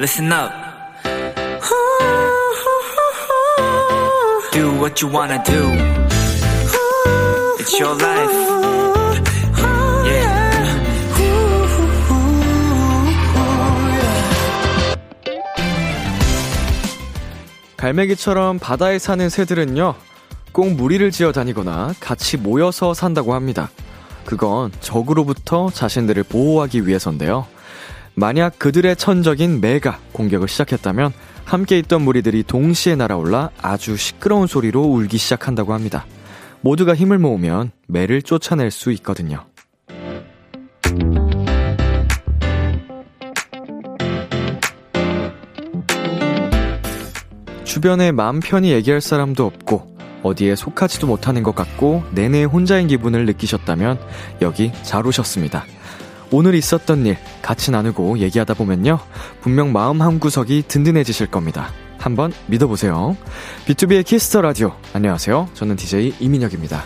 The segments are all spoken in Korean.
listen up. Do what you wanna do. It's your life. Yeah. 갈매기처럼 바다에 사는 새들은요, 꼭 무리를 지어 다니거나 같이 모여서 산다고 합니다. 그건 적으로부터 자신들을 보호하기 위해서인데요. 만약 그들의 천적인 매가 공격을 시작했다면 함께 있던 무리들이 동시에 날아올라 아주 시끄러운 소리로 울기 시작한다고 합니다. 모두가 힘을 모으면 매를 쫓아낼 수 있거든요. 주변에 마음 편히 얘기할 사람도 없고 어디에 속하지도 못하는 것 같고 내내 혼자인 기분을 느끼셨다면 여기 잘 오셨습니다. 오늘 있었던 일 같이 나누고 얘기하다 보면요. 분명 마음 한구석이 든든해지실 겁니다. 한번 믿어보세요. 비투비의 키스 더 라디오. 안녕하세요. 저는 DJ 이민혁입니다.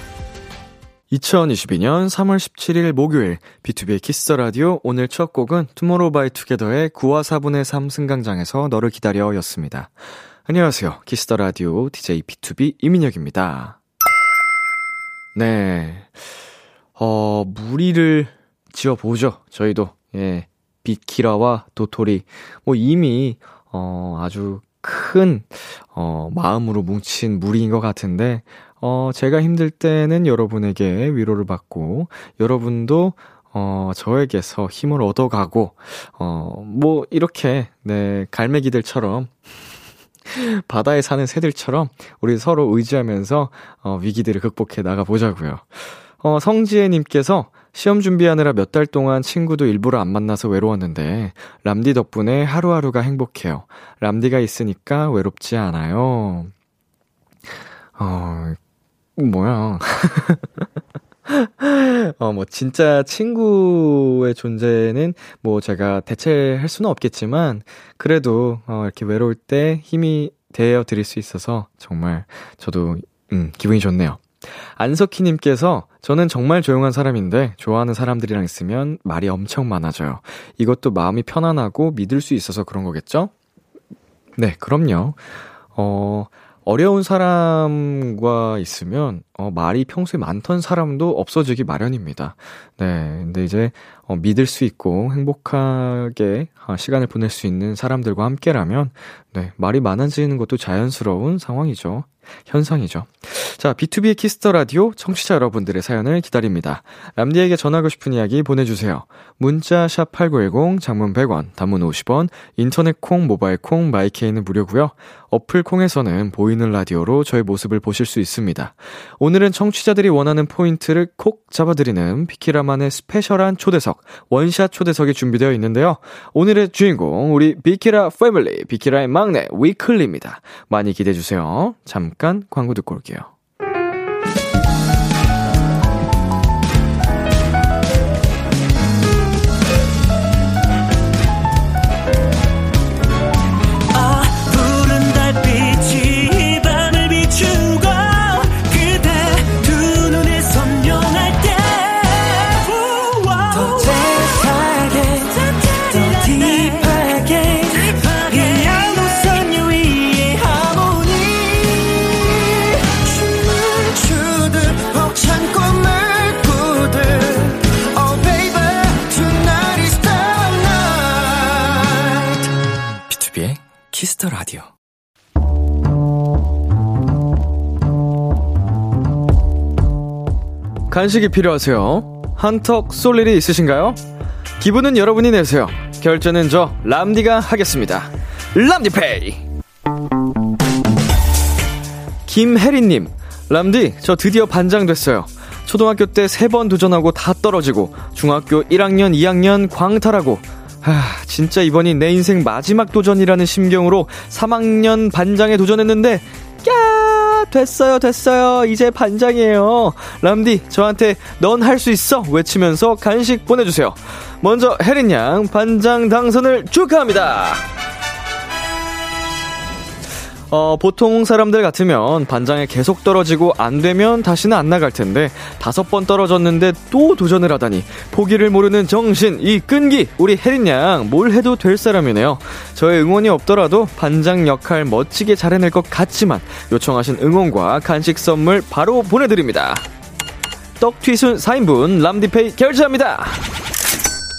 2022년 3월 17일 목요일 비투비의 키스 더 라디오 오늘 첫 곡은 투모로우 바이 투게더의 9와 4분의 3 승강장에서 너를 기다려 였습니다. 안녕하세요. 키스 더 라디오 DJ 비투비 이민혁입니다. 네. 어, 무리를 지어보죠. 저희도. 예. 비키라와 도토리. 뭐 이미, 어, 아주 큰, 어, 마음으로 뭉친 무리인 것 같은데, 어, 제가 힘들 때는 여러분에게 위로를 받고, 여러분도, 어, 저에게서 힘을 얻어가고, 어, 뭐, 이렇게, 네, 갈매기들처럼, 바다에 사는 새들처럼 우리 서로 의지하면서 어, 위기들을 극복해 나가 보자고요. 어, 성지혜님께서 시험 준비하느라 몇 달 동안 친구도 일부러 안 만나서 외로웠는데 람디 덕분에 하루하루가 행복해요. 람디가 있으니까 외롭지 않아요. 어, 뭐야. 어, 뭐, 진짜 친구의 존재는 뭐 제가 대체할 수는 없겠지만, 그래도, 어, 이렇게 외로울 때 힘이 되어 드릴 수 있어서 정말 저도, 음, 기분이 좋네요. 안석희님께서 저는 정말 조용한 사람인데 좋아하는 사람들이랑 있으면 말이 엄청 많아져요. 이것도 마음이 편안하고 믿을 수 있어서 그런 거겠죠? 네, 그럼요. 어, 어려운 사람과 있으면, 어, 말이 평소에 많던 사람도 없어지기 마련입니다. 네. 근데 이제, 어, 믿을 수 있고 행복하게 어, 시간을 보낼 수 있는 사람들과 함께라면, 네. 말이 많아지는 것도 자연스러운 상황이죠. 현상이죠. 자, 비투비의 키스 더 라디오 청취자 여러분들의 사연을 기다립니다. 람디에게 전하고 싶은 이야기 보내주세요. 문자 샵 #8910 장문 100원, 단문 50원, 인터넷 콩, 모바일 콩, 마이케이는 무료고요. 어플 콩에서는 보이는 라디오로 저의 모습을 보실 수 있습니다. 오늘은 청취자들이 원하는 포인트를 콕 잡아드리는 비키라만의 스페셜한 초대석, 원샷 초대석이 준비되어 있는데요. 오늘의 주인공 우리 비키라 패밀리, 비키라의 막내 위클리입니다. 많이 기대해 주세요. 잠깐 광고 듣고 올게요. Kiss the Radio. 간식이 필요하세요? 한턱 쏠 일이 있으신가요? 기분은 여러분이 내세요. 결제는 저 람디가 하겠습니다. 람디페이. 김혜리님, 람디, 저 드디어 반장 됐어요. 초등학교 때 세 번 도전하고 다 떨어지고, 중학교 1학년, 2학년 광탈하고, 하, 진짜 이번이 내 인생 마지막 도전이라는 심경으로 3학년 반장에 도전했는데, 야 됐어요, 됐어요. 이제 반장이에요. 람디, 저한테 넌 할 수 있어! 외치면서 간식 보내주세요. 먼저, 혜린 양, 반장 당선을 축하합니다! 어, 보통 사람들 같으면 반장에 계속 떨어지고 안 되면 다시는 안 나갈 텐데 다섯 번 떨어졌는데 또 도전을 하다니 포기를 모르는 정신 이 끈기 우리 혜린 양 뭘 해도 될 사람이네요. 저의 응원이 없더라도 반장 역할 멋지게 잘해낼 것 같지만 요청하신 응원과 간식 선물 바로 보내드립니다. 떡튀순 4인분 람디페이 결제합니다.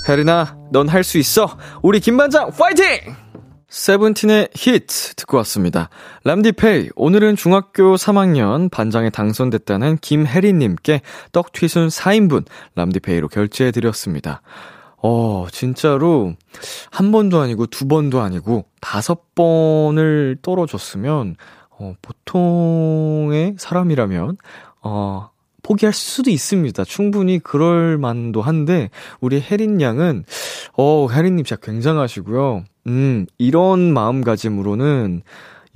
혜린아 넌 할 수 있어 우리 김반장 파이팅! 세븐틴의 히트 듣고 왔습니다. 람디페이, 오늘은 중학교 3학년 반장에 당선됐다는 김혜리님께 떡튀순 4인분 람디페이로 결제해드렸습니다. 어, 진짜로 한 번도 아니고 두 번도 아니고 다섯 번을 떨어졌으면, 어, 보통의 사람이라면, 어, 포기할 수도 있습니다. 충분히 그럴 만도 한데, 우리 혜린 양은, 어, 혜린님 진짜 굉장하시고요. 음, 이런 마음가짐으로는,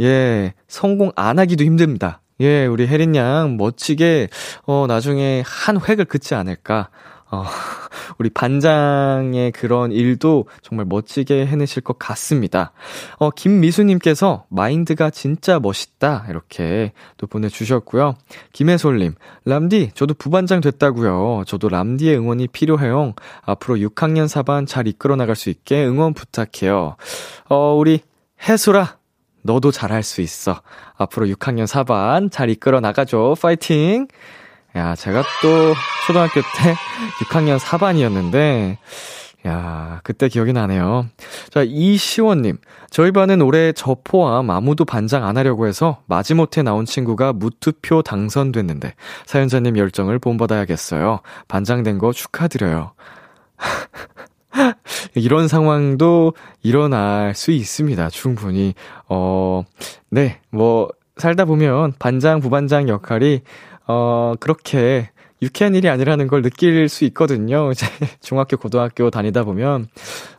예, 성공 안 하기도 힘듭니다. 예, 우리 혜린 양 멋지게, 어, 나중에 한 획을 긋지 않을까. 어, 우리 반장의 그런 일도 정말 멋지게 해내실 것 같습니다. 어, 김미수님께서 마인드가 진짜 멋있다. 이렇게 또 보내주셨고요. 김혜솔님, 람디, 저도 부반장 됐다고요 저도 람디의 응원이 필요해요. 앞으로 6학년 4반 잘 이끌어 나갈 수 있게 응원 부탁해요. 어, 우리 혜솔아, 너도 잘할 수 있어. 앞으로 6학년 4반 잘 이끌어 나가죠. 파이팅! 야, 제가 또 초등학교 때 6학년 4반이었는데, 야, 그때 기억이 나네요. 자, 이시원님. 저희 반은 올해 저 포함 아무도 반장 안 하려고 해서 마지못해 나온 친구가 무투표 당선됐는데, 사연자님 열정을 본받아야겠어요. 반장된 거 축하드려요. 이런 상황도 일어날 수 있습니다. 충분히. 어, 네, 뭐, 살다 보면 반장, 부반장 역할이 어, 그렇게 유쾌한 일이 아니라는 걸 느낄 수 있거든요. 이제 중학교, 고등학교 다니다 보면,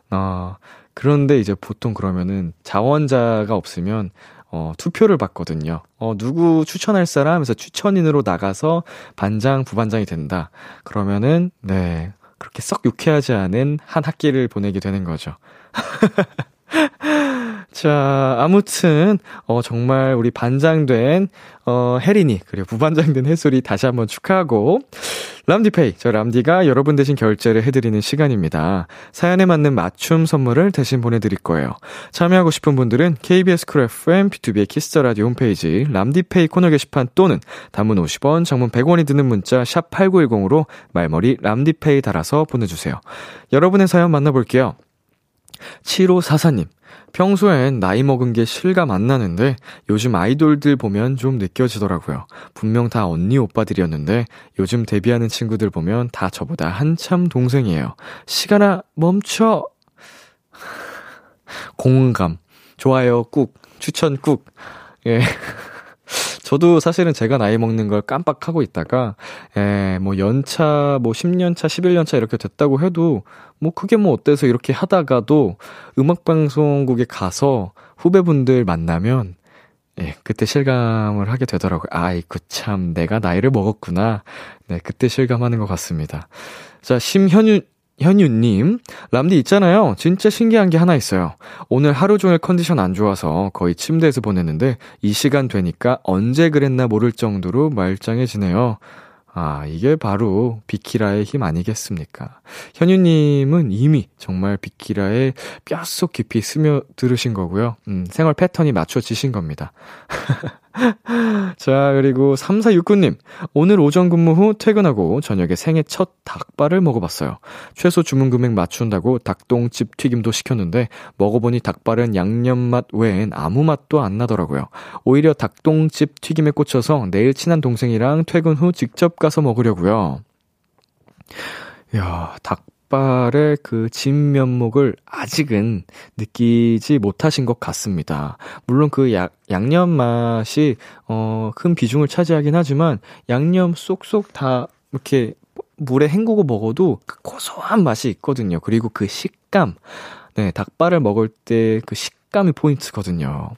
어, 그런데 이제 보통 그러면은 자원자가 없으면 어, 투표를 받거든요. 어, 누구 추천할 사람 해서 추천인으로 나가서 반장, 부반장이 된다. 그러면은, 네. 그렇게 썩 유쾌하지 않은 한 학기를 보내게 되는 거죠. 자, 아무튼, 어, 정말 우리 반장된, 어, 혜린이, 그리고 부반장된 혜솔이 다시 한번 축하하고, 람디페이, 저 람디가 여러분 대신 결제를 해드리는 시간입니다. 사연에 맞는 맞춤 선물을 대신 보내드릴 거예요. 참여하고 싶은 분들은 KBS Cool FM, B2B의 키스터 라디오 홈페이지, 람디페이 코너 게시판 또는 단문 50원, 장문 100원이 드는 문자, 샵 8910으로 말머리 람디페이 달아서 보내주세요. 여러분의 사연 만나볼게요. 7544님, 평소엔 나이 먹은 게 실감 안 나는데 요즘 아이돌들 보면 좀 느껴지더라고요. 분명 다 언니 오빠들이었는데 요즘 데뷔하는 친구들 보면 다 저보다 한참 동생이에요. 시간아 멈춰. 공감. 좋아요 꾹. 추천 꾹. 예. 저도 사실은 제가 나이 먹는 걸 깜빡하고 있다가, 에, 뭐 연차, 뭐 10년차, 11년차 이렇게 됐다고 해도, 뭐 그게 뭐 어때서 이렇게 하다가도 음악방송국에 가서 후배분들 만나면, 예, 그때 실감을 하게 되더라고요. 아이쿠, 참, 내가 나이를 먹었구나. 네, 그때 실감하는 것 같습니다. 자, 심현유, 현유님, 람디 있잖아요. 진짜 신기한 게 하나 있어요. 오늘 하루 종일 컨디션 안 좋아서 거의 침대에서 보냈는데 이 시간 되니까 언제 그랬나 모를 정도로 말짱해지네요. 아, 이게 바로 비키라의 힘 아니겠습니까? 현유님은 이미 정말 비키라의 뼛속 깊이 스며 들으신 거고요. 음, 생활 패턴이 맞춰지신 겁니다. 자, 그리고 3469님. 오늘 오전 근무 후 퇴근하고 저녁에 생애 첫 닭발을 먹어봤어요. 최소 주문 금액 맞춘다고 닭똥집 튀김도 시켰는데 먹어보니 닭발은 양념 맛 외엔 아무 맛도 안 나더라고요. 오히려 닭똥집 튀김에 꽂혀서 내일 친한 동생이랑 퇴근 후 직접 가서 먹으려고요. 야, 닭 닭발의 그 진면목을 아직은 느끼지 못하신 것 같습니다. 물론 그 야, 양념 맛이, 어, 큰 비중을 차지하긴 하지만 양념 쏙쏙 다 이렇게 물에 헹구고 먹어도 그 고소한 맛이 있거든요. 그리고 그 식감. 네, 닭발을 먹을 때 그 식 감이 포인트거든요.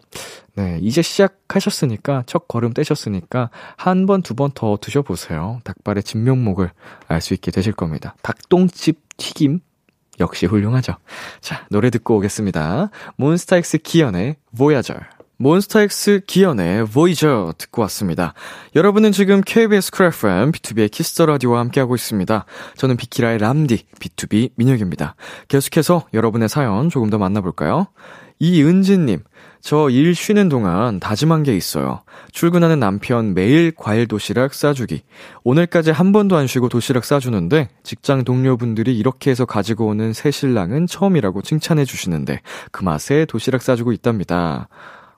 네, 이제 시작하셨으니까, 첫 걸음 떼셨으니까, 한 번, 두 번 더 드셔보세요. 닭발의 진면목을 알 수 있게 되실 겁니다. 닭똥집 튀김, 역시 훌륭하죠. 자, 노래 듣고 오겠습니다. 몬스타엑스 기현의 Voyager. 몬스타엑스 기현의 보이저 듣고 왔습니다. 여러분은 지금 KBS 크래프엠 B2B의 키스터 라디오와 함께하고 있습니다. 저는 비키라의 람디 BTOB 민혁입니다. 계속해서 여러분의 사연 조금 더 만나볼까요? 이은진님, 저 일 쉬는 동안 다짐한 게 있어요. 출근하는 남편 매일 과일 도시락 싸주기. 오늘까지 한 번도 안 쉬고 도시락 싸주는데 직장 동료분들이 이렇게 해서 가지고 오는 새 신랑은 처음이라고 칭찬해 주시는데 그 맛에 도시락 싸주고 있답니다.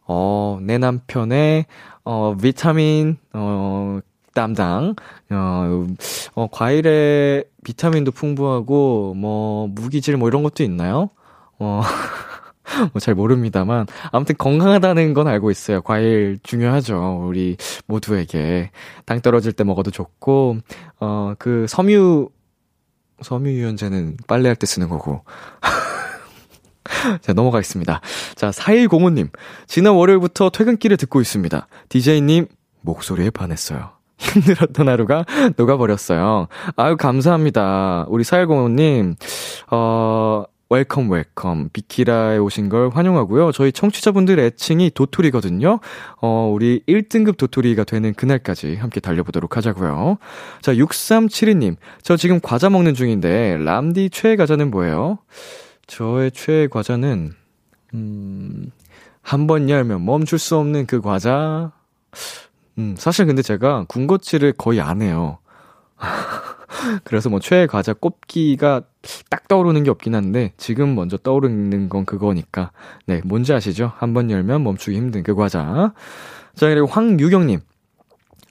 어, 내 남편의, 어, 비타민, 어, 담당, 어, 어, 과일에 비타민도 풍부하고, 뭐, 무기질 뭐 이런 것도 있나요? 어, 뭐 잘 모릅니다만 아무튼 건강하다는 건 알고 있어요. 과일 중요하죠. 우리 모두에게 당 떨어질 때 먹어도 좋고 어 그 섬유 섬유 유연제는 빨래할 때 쓰는 거고. 자, 넘어가겠습니다. 자, 4105님. 지난 월요일부터 퇴근길에 듣고 있습니다. DJ님, 목소리에 반했어요. 힘들었던 하루가 녹아버렸어요. 아유, 감사합니다. 우리 4105님, 어, welcome welcome 비키라에 오신 걸 환영하고요. 저희 청취자분들 애칭이 도토리거든요. 어, 우리 1등급 도토리가 되는 그날까지 함께 달려보도록 하자고요. 자, 6372님. 저 지금 과자 먹는 중인데 람디 최애 과자는 뭐예요? 저의 최애 과자는 음, 한 번 열면 멈출 수 없는 그 과자. 음, 사실 근데 제가 군것질을 거의 안 해요. 그래서 뭐 최애 과자 꼽기가 딱 떠오르는 게 없긴 한데 지금 먼저 떠오르는 건 그거니까 네 뭔지 아시죠? 한번 열면 멈추기 힘든 그 과자. 자 그리고 황유경님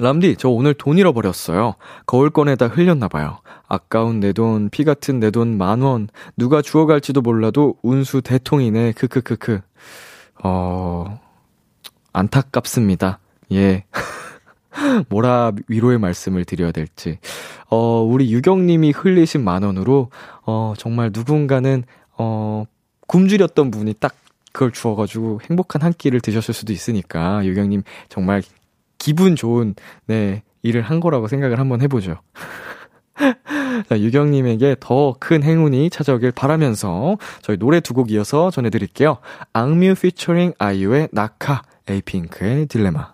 람디, 저 오늘 돈 잃어버렸어요. 거울 꺼내다 흘렸나봐요. 아까운 내 돈, 피 같은 내 돈 만 원. 누가 주워갈지도 몰라도 운수 대통이네. 크크크크. 어, 안타깝습니다. 예. 뭐라 위로의 말씀을 드려야 될지. 어, 우리 유경님이 흘리신 만 원으로, 어, 정말 누군가는, 어, 굶주렸던 분이 딱 그걸 주워가지고 행복한 한 끼를 드셨을 수도 있으니까, 유경님 정말 기분 좋은, 네, 일을 한 거라고 생각을 한번 해보죠. 자, 유경님에게 더 큰 행운이 찾아오길 바라면서 저희 노래 두 곡 이어서 전해드릴게요. 악뮤 피처링 아이유의 나카, 에이핑크의 딜레마.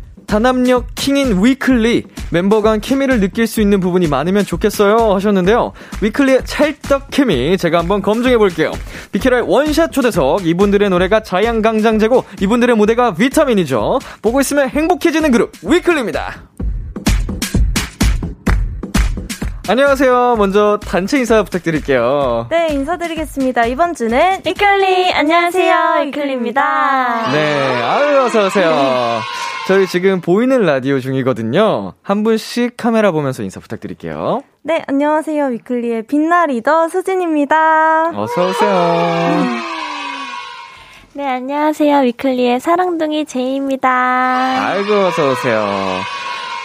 단합력 킹인 위클리 멤버 간 케미를 느낄 수 있는 부분이 많으면 좋겠어요 하셨는데요. 위클리의 찰떡 케미 제가 한번 검증해 볼게요. 비키라의 원샷 초대석 이분들의 노래가 자양강장제고 이분들의 무대가 비타민이죠. 보고 있으면 행복해지는 그룹 위클리입니다. 안녕하세요. 먼저 단체 인사 부탁드릴게요. 네, 인사드리겠습니다. 이번 주는 위클리. 안녕하세요. 위클리입니다. 네, 아유, 어서 오세요. 저희 지금 보이는 라디오 중이거든요. 한 분씩 카메라 보면서 인사 부탁드릴게요. 네, 안녕하세요. 위클리의 빛나는 리더 수진입니다. 어서오세요. 네, 안녕하세요. 위클리의 사랑둥이 제이입니다. 아이고, 어서오세요.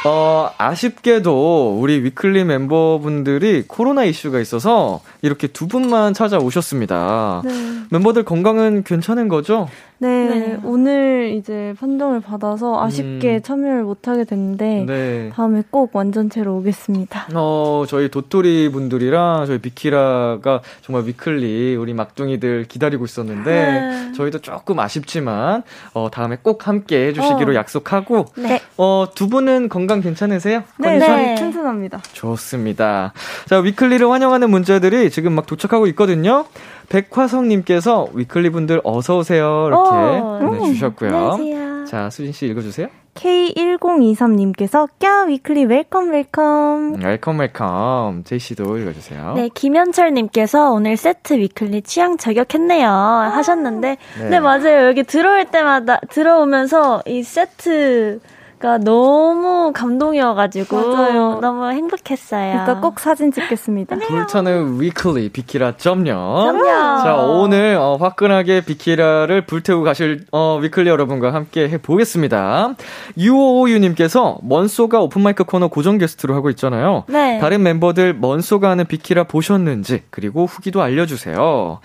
어, 아쉽게도 우리 위클리 멤버분들이 코로나 이슈가 있어서 이렇게 두 분만 찾아오셨습니다. 네. 멤버들 건강은 괜찮은 거죠? 네, 네. 오늘 이제 판정을 받아서 아쉽게 음. 참여를 못하게 됐는데 네. 다음에 꼭 완전체로 오겠습니다. 어, 저희 도토리 분들이랑 저희 비키라가 정말 위클리 우리 막둥이들 기다리고 있었는데 네. 저희도 조금 아쉽지만 어, 다음에 꼭 함께 해주시기로 어. 약속하고 네. 어, 두 분은 건강 괜찮으세요? 네? 네, 튼튼합니다. 좋습니다. 자, 위클리를 환영하는 문자들이 지금 막 도착하고 있거든요. 백화성님께서 위클리 분들 어서 오세요. 이렇게 어, 보내주셨고요. 안녕하세요. 자, 수진 씨 읽어주세요. K1023님께서 꺄 위클리 welcome welcome. welcome, welcome. 제이씨도 읽어주세요. 네, 김현철님께서 오늘 세트 위클리 취향 저격했네요. 하셨는데, 네. 네. 맞아요. 여기 들어올 때마다, 들어오면서 이 세트 그러니까 너무 감동이어가지고 맞아요. 너무 행복했어요. 그러니까 꼭 사진 찍겠습니다. 불타는 위클리 비키라 점령. 점령. 자, 오늘 어, 화끈하게 비키라를 불태우고 가실 어, 위클리 여러분과 함께 해보겠습니다. 유오유님께서 먼소가 오픈마이크 코너 고정 게스트로 하고 있잖아요. 네. 다른 멤버들 먼소가 하는 비키라 보셨는지 그리고 후기도 알려주세요.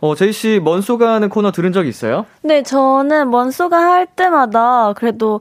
어, 제이씨 먼소가 하는 코너 들은 적 있어요? 네, 저는 먼소가 할 때마다 그래도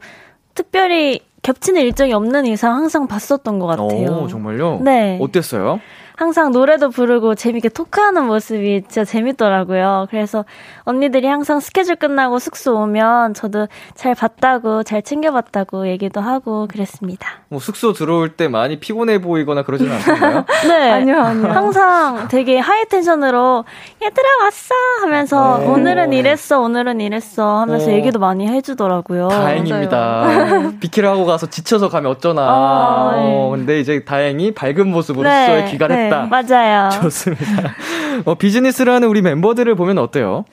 특별히 겹치는 일정이 없는 이상 항상 봤었던 것 같아요. 오, 정말요? 네. 어땠어요? 항상 노래도 부르고 재밌게 토크하는 모습이 진짜 재밌더라고요. 그래서 언니들이 항상 스케줄 끝나고 숙소 오면 저도 잘 봤다고, 잘 챙겨봤다고 얘기도 하고 그랬습니다. 뭐 숙소 들어올 때 많이 피곤해 보이거나 그러지는 않던가요? 네. 아니요, 아니요. 항상 되게 high tension으로 얘들아 왔어 하면서 오. 오늘은 이랬어, 오늘은 이랬어 하면서 오. 얘기도 많이 해주더라고요. 다행입니다. 비키라 하고 가서 지쳐서 가면 어쩌나. 아, 네. 어, 근데 이제 다행히 밝은 모습으로 네, 숙소에 귀가 했다. 네, 맞아요. 좋습니다. 어, 비즈니스를 하는 우리 멤버들을 보면 어때요?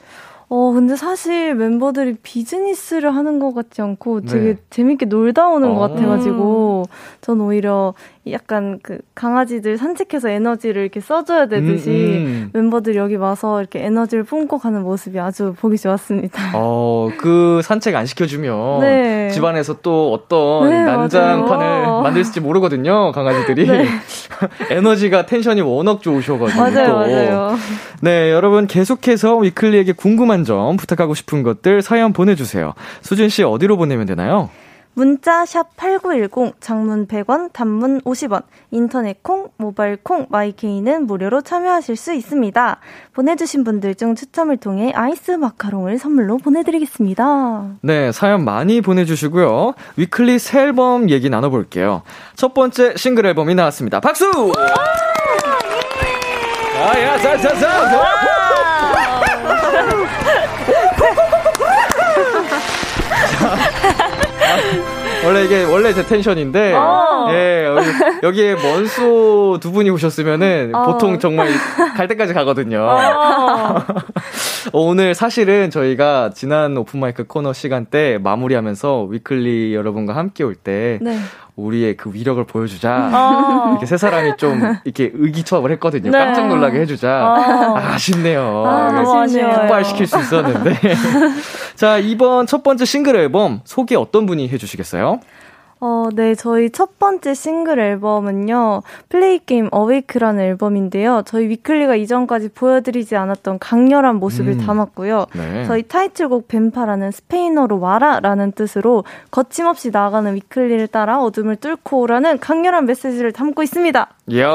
어, 근데 사실 멤버들이 비즈니스를 하는 것 같지 않고 되게 네. 재밌게 놀다 오는 어. 것 같아가지고, 전 오히려 약간 그 강아지들 산책해서 에너지를 이렇게 써줘야 되듯이 음, 음. 멤버들이 여기 와서 이렇게 에너지를 뿜고 가는 모습이 아주 보기 좋았습니다. 어, 그 산책 안 시켜주면 네. 집안에서 또 어떤 네, 난장판을 맞아요. 만들지 모르거든요, 강아지들이. 네. 에너지가 텐션이 워낙 좋으셔가지고. 맞아요, 또. 맞아요. 네, 여러분 계속해서 위클리에게 궁금한 점, 부탁하고 싶은 것들 사연 보내주세요. 수진 씨 어디로 보내면 되나요? 문자 샵 8910, 장문 100원, 단문 50원, 인터넷 콩, 모바일 콩, My K는 무료로 참여하실 수 있습니다. 보내주신 분들 중 추첨을 통해 아이스 마카롱을 선물로 보내드리겠습니다. 네, 사연 많이 보내주시고요. 위클리 새 앨범 얘기 나눠볼게요. 첫 번째 싱글 앨범이 나왔습니다. 박수! 아, 야, 자, 자, 자! 원래 이게 원래 제 텐션인데 어. 예 여기, 여기에 먼소 두 분이 오셨으면은 어. 보통 정말 갈 때까지 가거든요. 어. 어, 오늘 사실은 저희가 지난 open mic 코너 시간 때 마무리하면서 위클리 여러분과 함께 올때 네. 우리의 그 위력을 보여주자 어. 이렇게 세 사람이 좀 이렇게 의기투합을 했거든요. 네. 깜짝 놀라게 해주자. 어. 아, 아쉽네요. 아. 폭발시킬 수 있었는데. 자, 이번 첫 번째 싱글 앨범 소개 어떤 분이 해주시겠어요? 어, 네, 저희 첫 번째 싱글 앨범은요, Play Game Awake라는 앨범인데요. 저희 위클리가 이전까지 보여드리지 않았던 강렬한 모습을 음. 담았고요. 네. 저희 타이틀곡 Ven Para는 스페인어로 와라라는 뜻으로 거침없이 나아가는 위클리를 따라 어둠을 뚫고 오라는 강렬한 메시지를 담고 있습니다. 이야,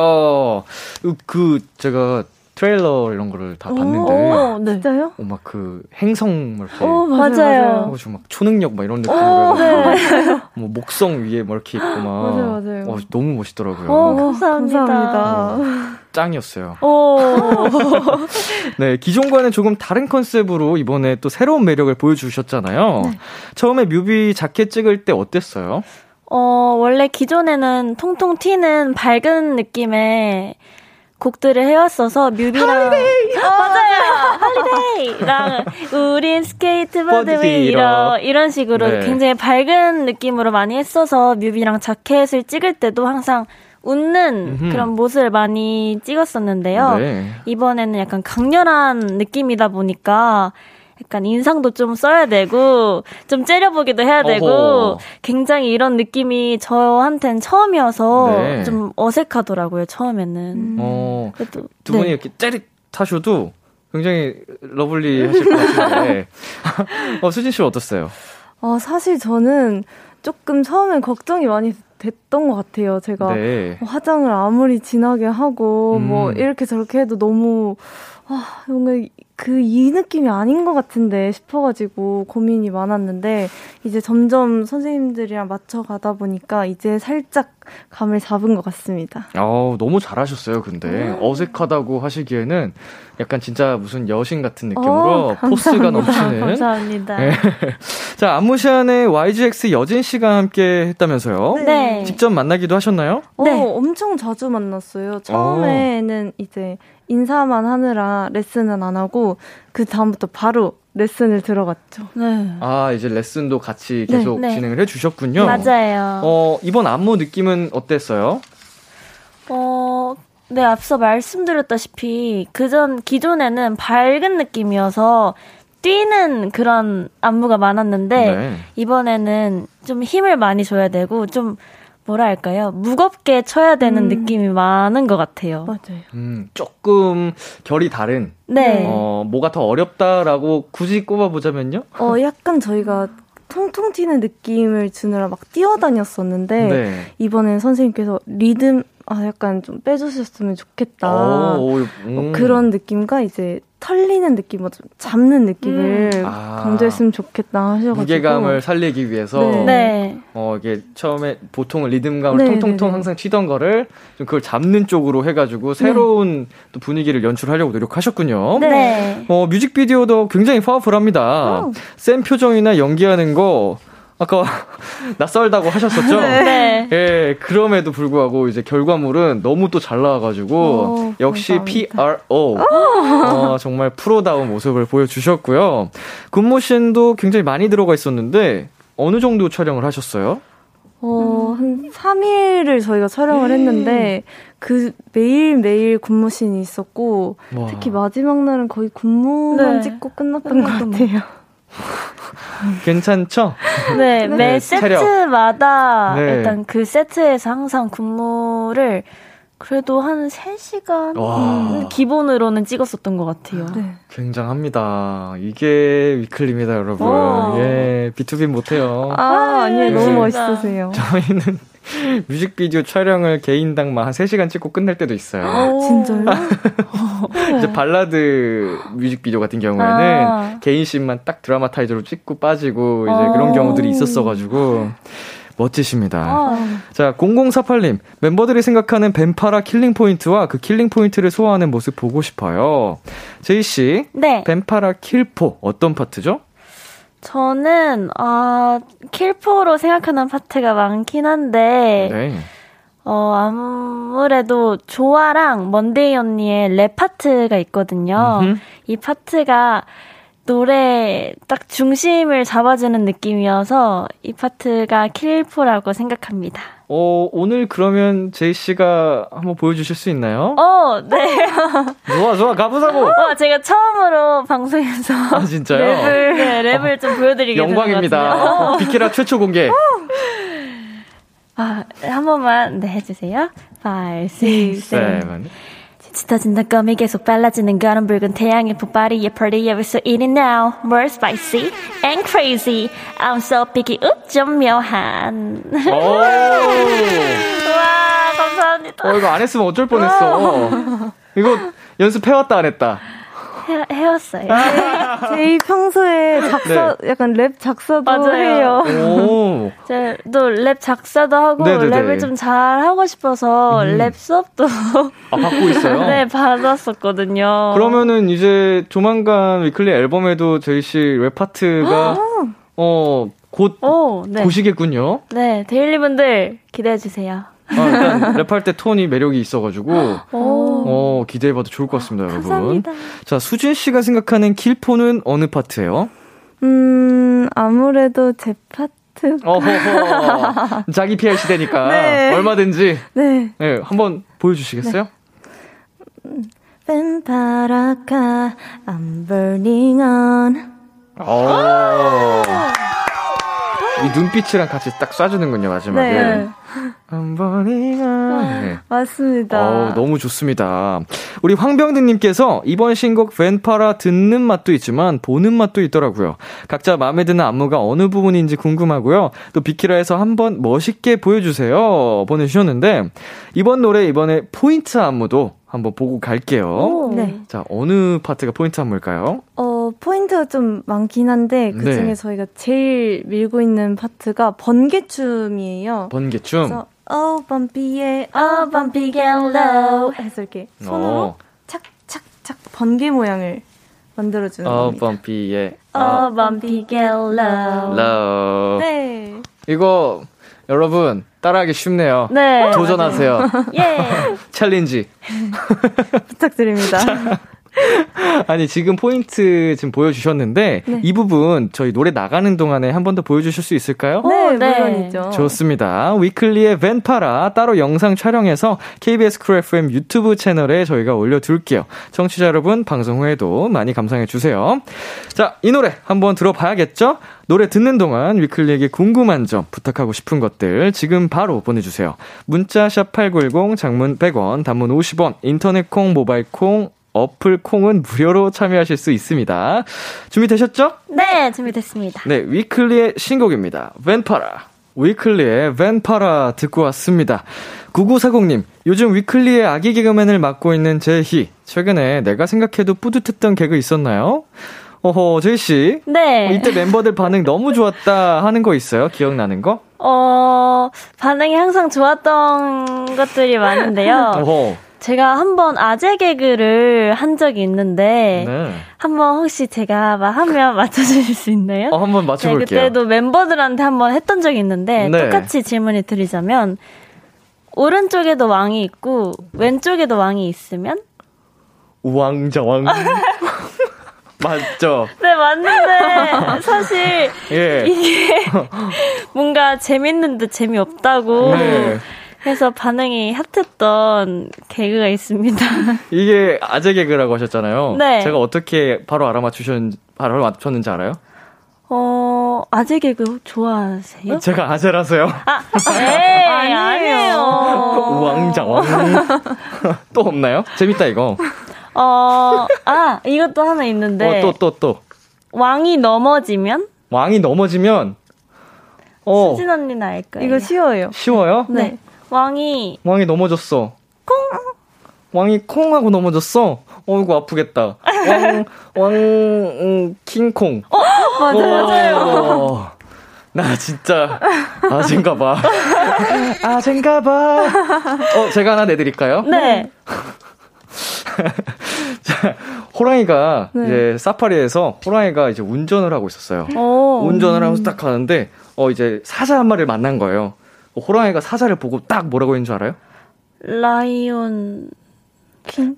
그, 제가 트레일러 이런 거를 다 봤는데. 어, 네. 진짜요? 어, 막그 행성 막 이렇게 어, 맞아요. 맞아요. 어, 좀막 초능력 막 이런 느낌으로 어, 해가지고 뭐 목성 위에 뭐 이렇게 있고 막 맞아요, 맞아요. 어, 너무 멋있더라고요. 어, 감사합니다. 감사합니다. 짱이었어요. 오. 네, 기존과는 조금 다른 컨셉으로 이번에 또 새로운 매력을 보여주셨잖아요. 처음에 뮤비 자켓 찍을 때 어땠어요? 어, 원래 기존에는 통통 튀는 밝은 느낌의 곡들을 해왔어서 뮤비랑 맞아요 Holiday랑 우린 스케이트보드 위 위로. 이런 이런 식으로 네. 굉장히 밝은 느낌으로 많이 했어서 뮤비랑 자켓을 찍을 때도 항상 웃는 음흠. 그런 모습을 많이 찍었었는데요. 네. 이번에는 약간 강렬한 느낌이다 보니까 약간 인상도 좀 써야 되고 좀 째려보기도 해야 되고 어허. 굉장히 이런 느낌이 저한텐 처음이어서 네. 좀 어색하더라고요 처음에는 음. 어, 그래도 두 분이 네. 이렇게 째리셔도 굉장히 lovely 하실 것 같은데. 어, 수진 씨 어땠어요? 어, 사실 저는 조금 처음엔 걱정이 많이 됐던 것 같아요. 제가 네. 화장을 아무리 진하게 하고 뭐 음. 이렇게 저렇게 해도 너무 아 뭔가 그 이 느낌이 아닌 것 같은데 싶어가지고 고민이 많았는데 이제 점점 선생님들이랑 맞춰가다 보니까 이제 살짝 감을 잡은 것 같습니다. 어, 너무 잘하셨어요, 근데. 어색하다고 하시기에는 약간 진짜 무슨 여신 같은 느낌으로 어, 포스가 넘치는. 감사합니다. 네. 자, 안무 시안의 YGX 여진 씨가 함께 했다면서요? 네. 직접 만나기도 하셨나요? 네. 어, 엄청 자주 만났어요. 처음에는 이제 인사만 하느라 레슨은 안 하고 그 다음부터 바로 레슨을 들어갔죠. 네. 아, 이제 레슨도 같이 계속 네. 진행을 해 주셨군요. 맞아요. 어, 이번 안무 느낌은 어땠어요? 어, 네, 앞서 말씀드렸다시피 그전 기존에는 밝은 느낌이어서 뛰는 그런 안무가 많았는데 네. 이번에는 좀 힘을 많이 줘야 되고 좀 뭐라 할까요? 무겁게 쳐야 되는 음. 느낌이 많은 것 같아요. 맞아요. 음, 조금 결이 다른 네. 어, 뭐가 더 어렵다라고 굳이 꼽아 보자면요? 어, 약간 저희가 통통 튀는 느낌을 주느라 막 뛰어다녔었는데 네. 이번엔 선생님께서 리듬 아 약간 좀 빼주셨으면 좋겠다. 오, 오, 어, 음. 그런 느낌과 이제 털리는 느낌, 뭐좀 잡는 느낌을 아. 강조했으면 좋겠다 하셔가지고 무게감을 살리기 위해서 네. 네. 어 이게 처음에 보통은 리듬감을 네, 통통통 네, 네. 항상 치던 거를 좀 그걸 잡는 쪽으로 해가지고 새로운 또 분위기를 연출하려고 노력하셨군요. 네. 어 뮤직비디오도 굉장히 파워풀합니다. 오. 센 표정이나 연기하는 거 아까 낯설다고 하셨었죠? 네. 예, 그럼에도 불구하고 이제 결과물은 너무 또 잘 나와가지고 오, 역시 감사합니다. PRO 어, 정말 프로다운 모습을 보여주셨고요. 군무신도 굉장히 많이 들어가 있었는데 어느 정도 촬영을 하셨어요? 어, 한 3일을 저희가 촬영을 했는데, 그 매일매일 군무신이 있었고, 와. 특히 마지막 날은 거의 군무만 네. 찍고 끝났던 것 같아요. 괜찮죠? 네, 매 네, 체력. 세트마다 네. 일단 그 세트에서 항상 군무를 그래도 한 3시간 와. 음, 기본으로는 찍었었던 것 같아요. 네. 굉장합니다. 이게 위클리입니다, 여러분. 오. 예, BTOB 못해요. 아, 아니에요. 너무 감사합니다. 멋있으세요. 저희는 뮤직비디오 촬영을 개인당 한 3시간 찍고 끝낼 때도 있어요. 오. 진짜요? 이제 발라드 뮤직비디오 같은 경우에는 아. 개인 씬만 딱 dramatize로 찍고 빠지고 이제 어. 그런 경우들이 있었어가지고 멋지십니다. 아, 자, 0048님. 멤버들이 생각하는 Ven Para killing point와 그 killing point를 소화하는 모습 보고 싶어요. 재희 씨, 네. Ven Para 킬포 어떤 파트죠? 저는 아 킬포로 생각하는 파트가 많긴 한데 네. 어 아무래도 조아랑 먼데이 언니의 랩 파트가 있거든요. 음흠. 이 파트가 노래 딱 중심을 잡아주는 느낌이어서 이 파트가 킬포라고 생각합니다. 어, 오늘 그러면 재희 씨가 한번 보여주실 수 있나요? 어, 네. 좋아, 좋아, 가보자고! 어, 제가 처음으로 방송에서 아, 진짜요? 랩을, 네, 랩을 좀 보여드리게. 영광입니다. 어, 비키라 최초 공개. 아, 한 번만, 네, 해주세요. 5, 6, 7. 짙어진다 껌이 계속 빨라지는 거는 붉은 태양의 폭발이에 party we're so in it now more spicy and crazy I'm so picky 욱좀 묘한 오! 와 감사합니다 어, 이거 안 했으면 어쩔 뻔했어. 이거 연습해왔다, 안 했다. 해, 해왔어요 재희 평소에 작사, 약간 랩 작사도 맞아요. 해요. 또랩 작사도 하고 네네네. 랩을 좀 잘 하고 싶어서 음. 랩 수업도 아, 받고 있어요? 네 받았었거든요 그러면은 이제 조만간 위클리 앨범에도 재희 씨 랩 파트가, 어, 곧 오, 네. 보시겠군요. 네 데일리 분들 기대해 주세요 아, 일단 랩할 때 톤이 매력이 있어가지고, 오 어, 기대해봐도 좋을 것 같습니다, 여러분. 감사합니다 자, 수진 씨가 생각하는 킬포는 어느 파트예요? 음, 아무래도 제 파트. 어허허. 자기 PR 시대니까 네. 얼마든지 네. 네, 한번 보여주시겠어요? Ven Para카, I'm burning on. 오. 이 눈빛이랑 같이 딱 쏴주는군요 마지막에. 네. Burning on. 네. 맞습니다. 어, 너무 좋습니다. 우리 황병든님께서 이번 신곡 벤파라 듣는 맛도 있지만 보는 맛도 있더라고요. 각자 마음에 드는 안무가 어느 부분인지 궁금하고요. 또 비키라에서 한번 멋있게 보여주세요. 보내주셨는데 이번 노래 이번에 포인트 안무도 한번 보고 갈게요. 오. 네. 자 어느 파트가 포인트 안무일까요? 어, 포인트가 좀 많긴 한데, 그 중에 네. 저희가 제일 밀고 있는 파트가 번개춤이에요. 번개춤. 그래서, oh, bumpy에, oh, bumpy get low. 해서 이렇게 손으로 어. 착착착 번개 모양을 만들어주는 어, 겁니다. 범피의 Oh, bumpy get low. love. 네. 이거 여러분 따라하기 쉽네요. 네. 도전하세요. 예. 챌린지. 부탁드립니다. 아니, 지금 포인트 지금 보여주셨는데, 네. 이 부분 저희 노래 나가는 동안에 한 번 더 보여주실 수 있을까요? 네, 네, 물론이죠. 좋습니다. 위클리의 Ven Para 따로 영상 촬영해서 KBS 쿨 FM 유튜브 채널에 저희가 올려둘게요. 청취자 여러분, 방송 후에도 많이 감상해 주세요. 자, 이 노래 한번 들어봐야겠죠? 노래 듣는 동안 위클리에게 궁금한 점, 부탁하고 싶은 것들 지금 바로 보내주세요. 문자 샵 8910, 장문 100원, 단문 50원, 인터넷 콩, 모바일 콩, 어플 콩은 무료로 참여하실 수 있습니다. 준비되셨죠? 네, 준비됐습니다. 네, 위클리의 신곡입니다. 웬파라. 위클리의 웬파라 듣고 왔습니다. 9940님, 요즘 위클리의 아기 개그맨을 맡고 있는 제희. 최근에 내가 생각해도 뿌듯했던 개그 있었나요? 어허, 제이씨. 네. 어, 이때 멤버들 반응 너무 좋았다 하는 거 있어요? 기억나는 거? 어, 반응이 항상 좋았던 것들이 많은데요. 어허. 제가 한번 아재 개그를 한 적이 있는데 네. 한번 혹시 제가 막 하면 맞춰주실 수 있나요? 어, 한번 맞춰볼게요. 네, 그때도 멤버들한테 한번 했던 적이 있는데 네. 똑같이 질문을 드리자면 오른쪽에도 왕이 있고 왼쪽에도 왕이 있으면 왕자 왕. 맞죠? 네, 맞는데, 사실, 예. 이게 뭔가 재밌는데 재미없다고 네. 해서 반응이 핫했던 개그가 있습니다. 이게 아재 개그라고 하셨잖아요. 네. 제가 어떻게 바로 알아맞추셨는지, 바로 맞췄는지 알아요? 어, 아재 개그 좋아하세요? 제가 아재라서요. 아, 에이, 아니에요. 왕자, 왕. 또 없나요? 재밌다, 이거. 어, 아, 이것도 하나 있는데. 어, 또, 또, 또. 왕이 넘어지면? 왕이 넘어지면? 어. 수진 언니는 알까요? 이거 쉬워요. 쉬워요? 네. 네. 왕이. 왕이 넘어졌어. 콩! 왕이 콩 하고 넘어졌어. 어이구, 아프겠다. 왕, 왕, 음, 킹콩. 어, 맞아요, 맞아요. 나 진짜 아젠가 봐. 아젠가 봐. 어, 제가 하나 내드릴까요? 네. 자, 호랑이가 네. 이제 사파리에서 호랑이가 이제 운전을 하고 있었어요. 오. 운전을 하면서 딱 가는데 어 이제 사자 한 마리를 만난 거예요. 어, 호랑이가 사자를 보고 딱 뭐라고 했는 줄 알아요? 라이온 킹?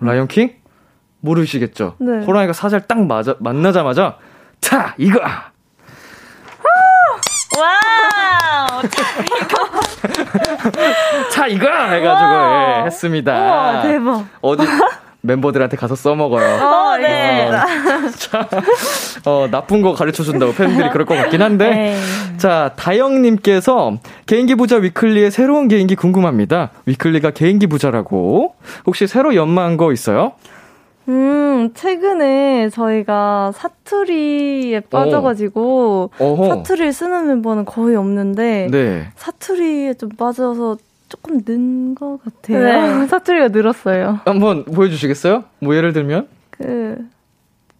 라이온 킹? 모르시겠죠? 네. 호랑이가 사자를 딱 맞아, 만나자마자 자 이거 와우! 자, 이거! 해가지고, 예, 했습니다. 와, 대박. 어디, 멤버들한테 가서 써먹어요. 어, 네. 어, 자, 어, 나쁜 거 가르쳐 준다고 팬들이 그럴 것 같긴 한데. 네. 자, 다영님께서 개인기 부자 위클리의 새로운 개인기 궁금합니다. 위클리가 개인기 부자라고. 혹시 새로 연마한 거 있어요? 음, 최근에 저희가 사투리에 빠져가지고 어. 사투리를 쓰는 멤버는 거의 없는데 네. 사투리에 좀 빠져서 조금 는 것 같아요. 네. 사투리가 늘었어요. 한번 보여주시겠어요? 뭐 예를 들면? 그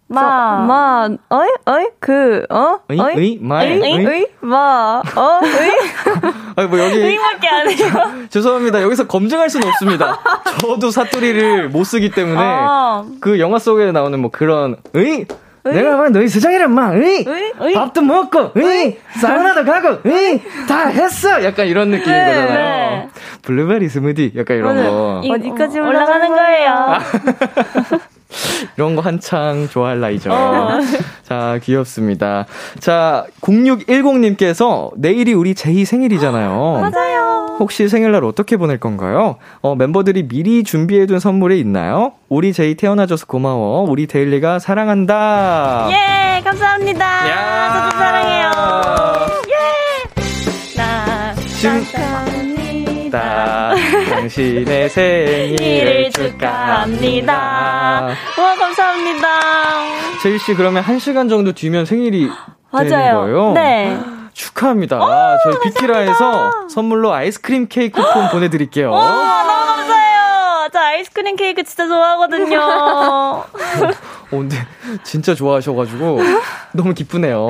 마, 마, 어이, 어이, 그, 어, 어이, 어이, 마, 어이, 어이, 마, 어, 어이. 아니 뭐 여기 의밖에 안 해요. 죄송합니다. 여기서 검증할 수는 없습니다. 저도 사투리를 못 쓰기 때문에 아. 그 영화 속에 나오는 뭐 그런 의 내가 막 너희 세상이란 마, 의, 의? 밥도 먹고, 의, 사우나도 가고, 의, 다 했어. 약간 이런 느낌인 네, 거잖아요. 네. 블루베리 스무디, 약간 이런 거. 어디까지 올라가는 거예요? 이런 거 한창 좋아할 나이죠. 어. 자, 귀엽습니다. 자, 0610님께서 내일이 우리 재희 생일이잖아요. 맞아요. 혹시 생일날 어떻게 보낼 건가요? 어, 멤버들이 미리 준비해둔 선물이 있나요? 우리 재희 태어나줘서 고마워. 우리 데일리가 사랑한다. 예, 감사합니다. 야. 저도 사랑해요. 예. 나, 축하합니다. 당신의 생일을 축하합니다. 와, 감사합니다. 제이 씨 그러면 한 시간 정도 뒤면 생일이 맞아요. 되는 거예요? 네. 축하합니다. 저희 비키라에서 선물로 아이스크림 케이크 쿠폰 보내드릴게요. 와, 너무 감사해요. 저 아이스크림 케이크 진짜 좋아하거든요. 어, 근데 진짜 좋아하셔가지고 너무 기쁘네요.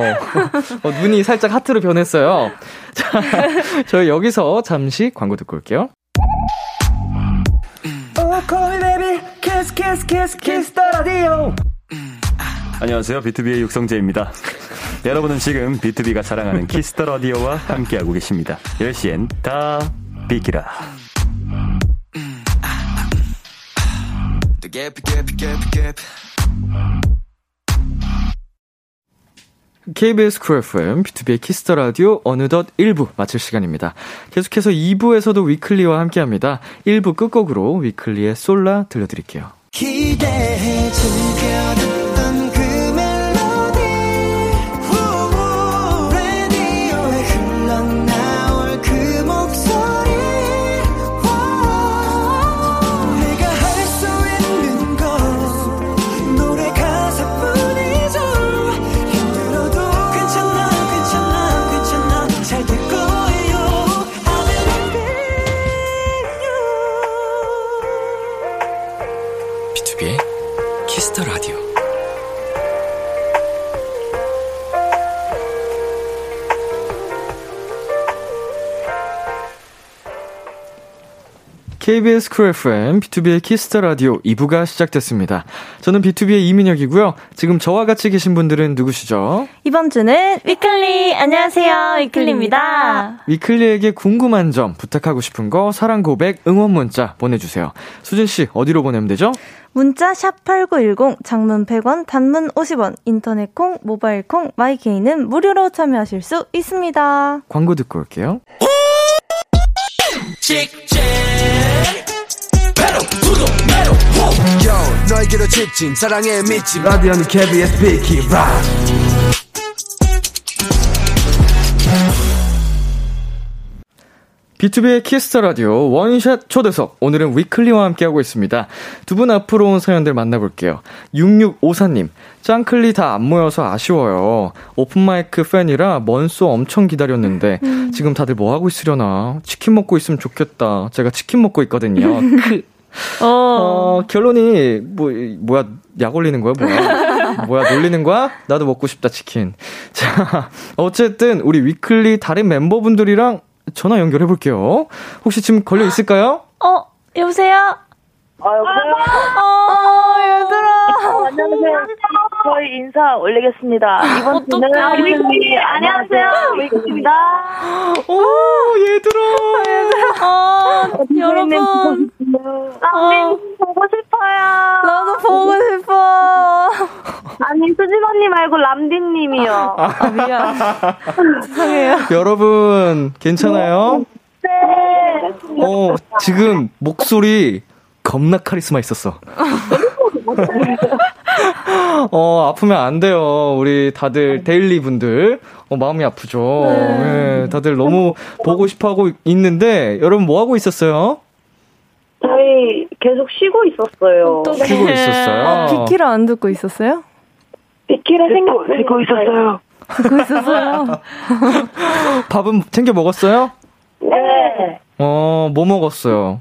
어, 눈이 살짝 하트로 변했어요. 자, 저희 여기서 잠시 광고 듣고 올게요. 안녕하세요. BTOB의 육성재입니다. 여러분은 지금 BTOB가 자랑하는 Kiss the Radio와 함께하고 계십니다. 10시엔 다 비키라. Gap, gap, gap, gap. KBS 쿨 FM, B2B의 키스터 라디오 어느덧 1부 마칠 시간입니다. 계속해서 2부에서도 Weeekly와 함께 합니다. 1부 끝곡으로 Weeekly의 Solar 들려드릴게요. 기대해 즐겨 KBS 쿨 FM, BTOB의 키스터 라디오 2부가 시작됐습니다. 저는 B2B의 이민혁이고요. 지금 저와 같이 계신 분들은 누구시죠? 이번 주는 Weeekly 안녕하세요 Weeekly입니다. Weeekly에게 궁금한 점, 부탁하고 싶은 거, 사랑 고백, 응원 문자 보내주세요. 수진 씨, 어디로 보내면 되죠? 문자 샵 8910 장문 100원 단문 50원 인터넷 콩 모바일 콩 my K는 무료로 참여하실 수 있습니다. 광고 듣고 올게요. 직진. 배로 구독 매로 호. 너에게로 직진. 사랑에 미친. 라디오는 KBS 비키라 B2B의 키스터 라디오 one shot 초대석. 오늘은 Weeekly와 함께하고 있습니다. 두 분 앞으로 온 사연들 만나볼게요. 6654님. 짱클리 다 안 모여서 아쉬워요. 오픈마이크 팬이라 먼소 엄청 기다렸는데 지금 다들 뭐 하고 있으려나? 치킨 먹고 있으면 좋겠다. 제가 치킨 먹고 있거든요. 크. 어. 어, 결론이 뭐 뭐야 약 올리는 거야 뭐야 뭐야 놀리는 거야 나도 먹고 싶다 치킨 자 어쨌든 우리 위클리 다른 멤버분들이랑 전화 연결해 볼게요 혹시 지금 걸려 있을까요 어 여보세요. 아, 여보세요? 어 얘들아. 어, 안녕하세요. 저희 인사 올리겠습니다. 이번 주는 안녕하세요. 위클리입니다. 오 얘들아 어 여러분. 랑님 보고 싶어요. 나도 보고 싶어. 아니, 수진 언니 말고 람디님이요. 아, 미안. 죄송해요. 여러분 괜찮아요 네. 어 지금 목소리 겁나 카리스마 있었어 어, 아프면 안 돼요. 우리 다들 데일리 분들. 어, 마음이 아프죠. 네, 다들 너무 보고 싶어 하고 있는데, 여러분 뭐 하고 있었어요? 저희 계속 쉬고 있었어요. 쉬고 있었어요. 아, 비키라 안 듣고 있었어요? 비키라 생각 듣고 있었어요. 듣고 있었어요. 밥은 챙겨 먹었어요? 네. 어, 뭐 먹었어요?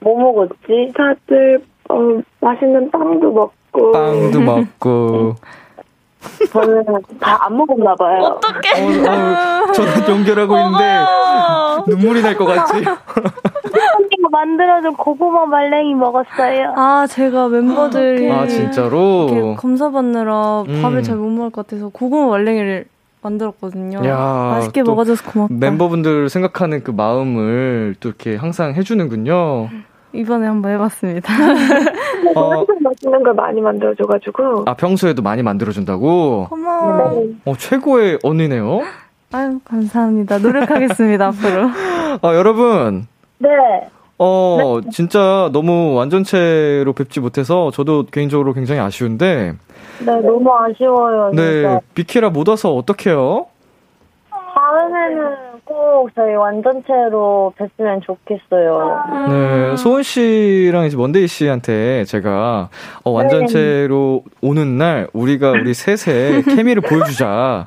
뭐 먹었지? 다들 어, 맛있는 빵도 먹고 빵도 먹고. 저는 다 안 먹었나 봐요. 어, 어, 저는 연결하고 있는데, 눈물이 날 것 같지? 언니가 만들어준 고구마 말랭이 먹었어요. 아, 제가 멤버들이 아, 진짜로? 검사받느라 음. 밥을 잘 못 먹을 것 같아서 고구마 말랭이를 만들었거든요. 야, 맛있게 또 먹어줘서 고맙다. 멤버분들 생각하는 그 마음을 또 이렇게 항상 해주는군요. 이번에 한번 해봤습니다. 어, 엄청 맛있는 걸 많이 만들어줘가지고. 아, 평소에도 많이 만들어준다고? 고마워. 어, 최고의 언니네요. 아유, 감사합니다. 노력하겠습니다, 앞으로. 아, 여러분. 네. 어, 진짜 너무 완전체로 뵙지 못해서 저도 개인적으로 굉장히 아쉬운데, 네, 너무 아쉬워요. 네, 진짜. 비키라 못 와서 어떡해요? 다음에는 꼭 저희 완전체로 뵀으면 좋겠어요. 네, 소은 씨랑 이제 먼데이 씨한테 제가 어, 완전체로 오는 날 우리가 우리 셋의 케미를 보여주자.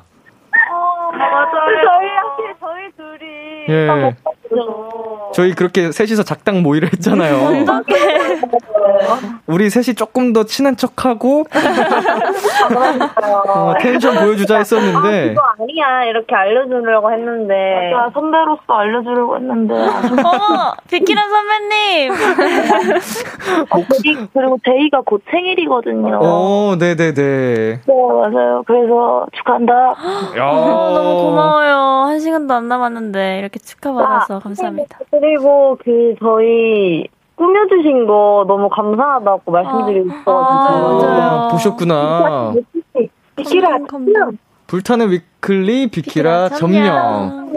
맞아요. 저희 저희 둘이 예. 저희 그렇게 셋이서 작당 모의를 했잖아요. 우리 셋이 조금 더 친한 척하고 어, 텐션 보여주자 했었는데 그거 아니야 이렇게 알려주려고 했는데 맞아 선배로서 알려주려고 했는데 어머 비키라 선배님. 재희, 그리고 재희가 곧 생일이거든요. 어, 네네네. 네 맞아요. 그래서 축하한다. 야. 어, 너무 고마워요. 한 시간도 안 남았는데 이렇게 축하받아서 아, 감사합니다. 그리고 그 저희 꾸며주신 거 너무 감사하다고 말씀드리고 싶어가지고. 아, 맞아요. 보셨구나. 비키라 불타는 Weeekly 비키라 점령.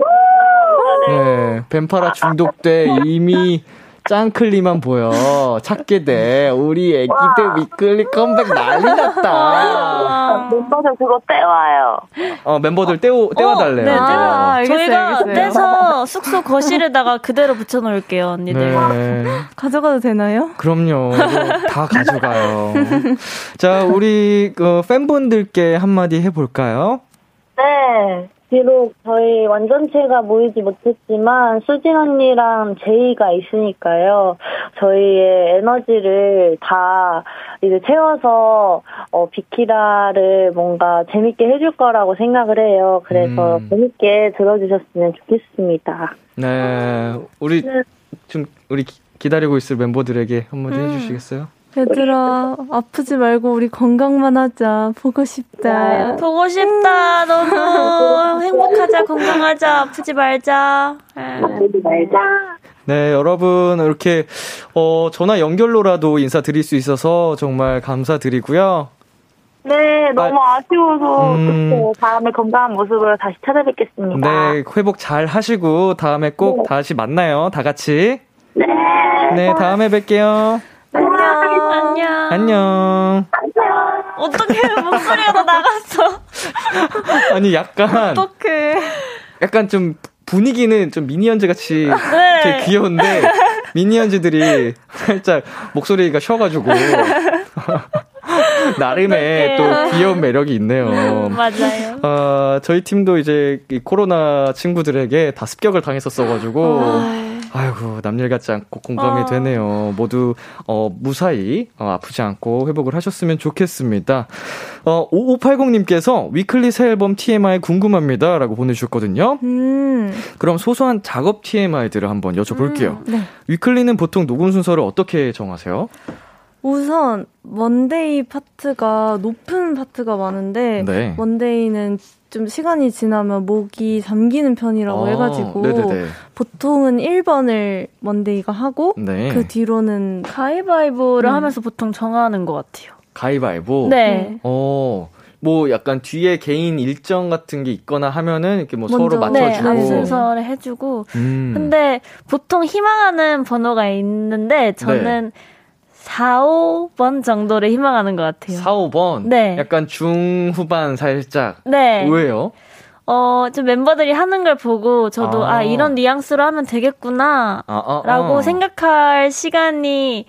네, Ven Para 중독돼 이미 짱클리만 보여. 찾게 돼. 우리 애기들 위클리 컴백 난리 났다. 멤버들 그거 떼와요. 어, 멤버들 떼워, 떼와달래요. 어, 네, 떼와. 아, 저희가 알겠어요. 떼서 숙소 거실에다가 그대로 붙여놓을게요, 언니들. 네. 가져가도 되나요? 그럼요. 다 가져가요. 자, 우리 그 팬분들께 한마디 해볼까요? 네. 비록 저희 완전체가 모이지 못했지만 수진 언니랑 제이가 있으니까요. 저희의 에너지를 다 이제 채워서 어, 비키라를 뭔가 재밌게 해줄 거라고 생각을 해요. 그래서 음. 재밌게 들어주셨으면 좋겠습니다. 네, 우리 네. 좀 우리 기다리고 있을 멤버들에게 한마디 음. 해주시겠어요? 얘들아, 아프지 말고 우리 건강만 하자. 보고 싶다. 네, 보고 싶다. 너무 행복하자, 건강하자, 아프지 말자. 아프지 말자. 네, 여러분, 이렇게, 어, 전화 연결로라도 인사드릴 수 있어서 정말 감사드리고요. 네, 너무 아, 쉬워서 음... 다음에 건강한 모습으로 다시 찾아뵙겠습니다. 네, 회복 잘 하시고 다음에 꼭 네. 다시 만나요. 다 같이. 네. 네, 다음에 뵐게요. 안녕. 안녕. 안녕. 어떻게 목소리가 더 나갔어? 아니 약간 어떡해. 약간 좀 분위기는 좀 미니언즈 같이 네. 되게 귀여운데 미니언즈들이 살짝 목소리가 쉬어가지고 나름의 또 귀여운 매력이 있네요. 음, 맞아요. 어, 저희 팀도 이제 코로나 친구들에게 다 습격을 당했었어가지고. 아. 아이고 남일 같지 않고 공감이 어. 되네요. 모두 어 무사히 어, 아프지 않고 회복을 하셨으면 좋겠습니다. 어 5580님께서 위클리 새 앨범 TMI 궁금합니다라고 보내주셨거든요. 음. 그럼 소소한 작업 TMI들을 한번 여쭤볼게요. 음, 네. 위클리는 보통 녹음 순서를 어떻게 정하세요? 우선 먼데이 파트가 높은 파트가 많은데 네. 먼데이는 좀 시간이 지나면 목이 잠기는 편이라고 아, 해가지고 네네네. 보통은 1번을 먼데이가 하고 네. 그 뒤로는 가위바위보를 음. 하면서 보통 정하는 것 같아요. 가위바위보? 네. 어. 뭐 약간 뒤에 개인 일정 같은 게 있거나 하면은 이렇게 뭐 서로 맞춰주고 네, 순서를 해주고 음. 근데 보통 희망하는 번호가 있는데 저는 네. 4, 5번 정도를 희망하는 것 같아요. 4, 5번? 네. 약간 중후반 살짝. 네. 왜요? 어, 좀 멤버들이 하는 걸 보고 저도 아, 아 이런 뉘앙스로 하면 되겠구나. 아, 아, 라고 아. 생각할 시간이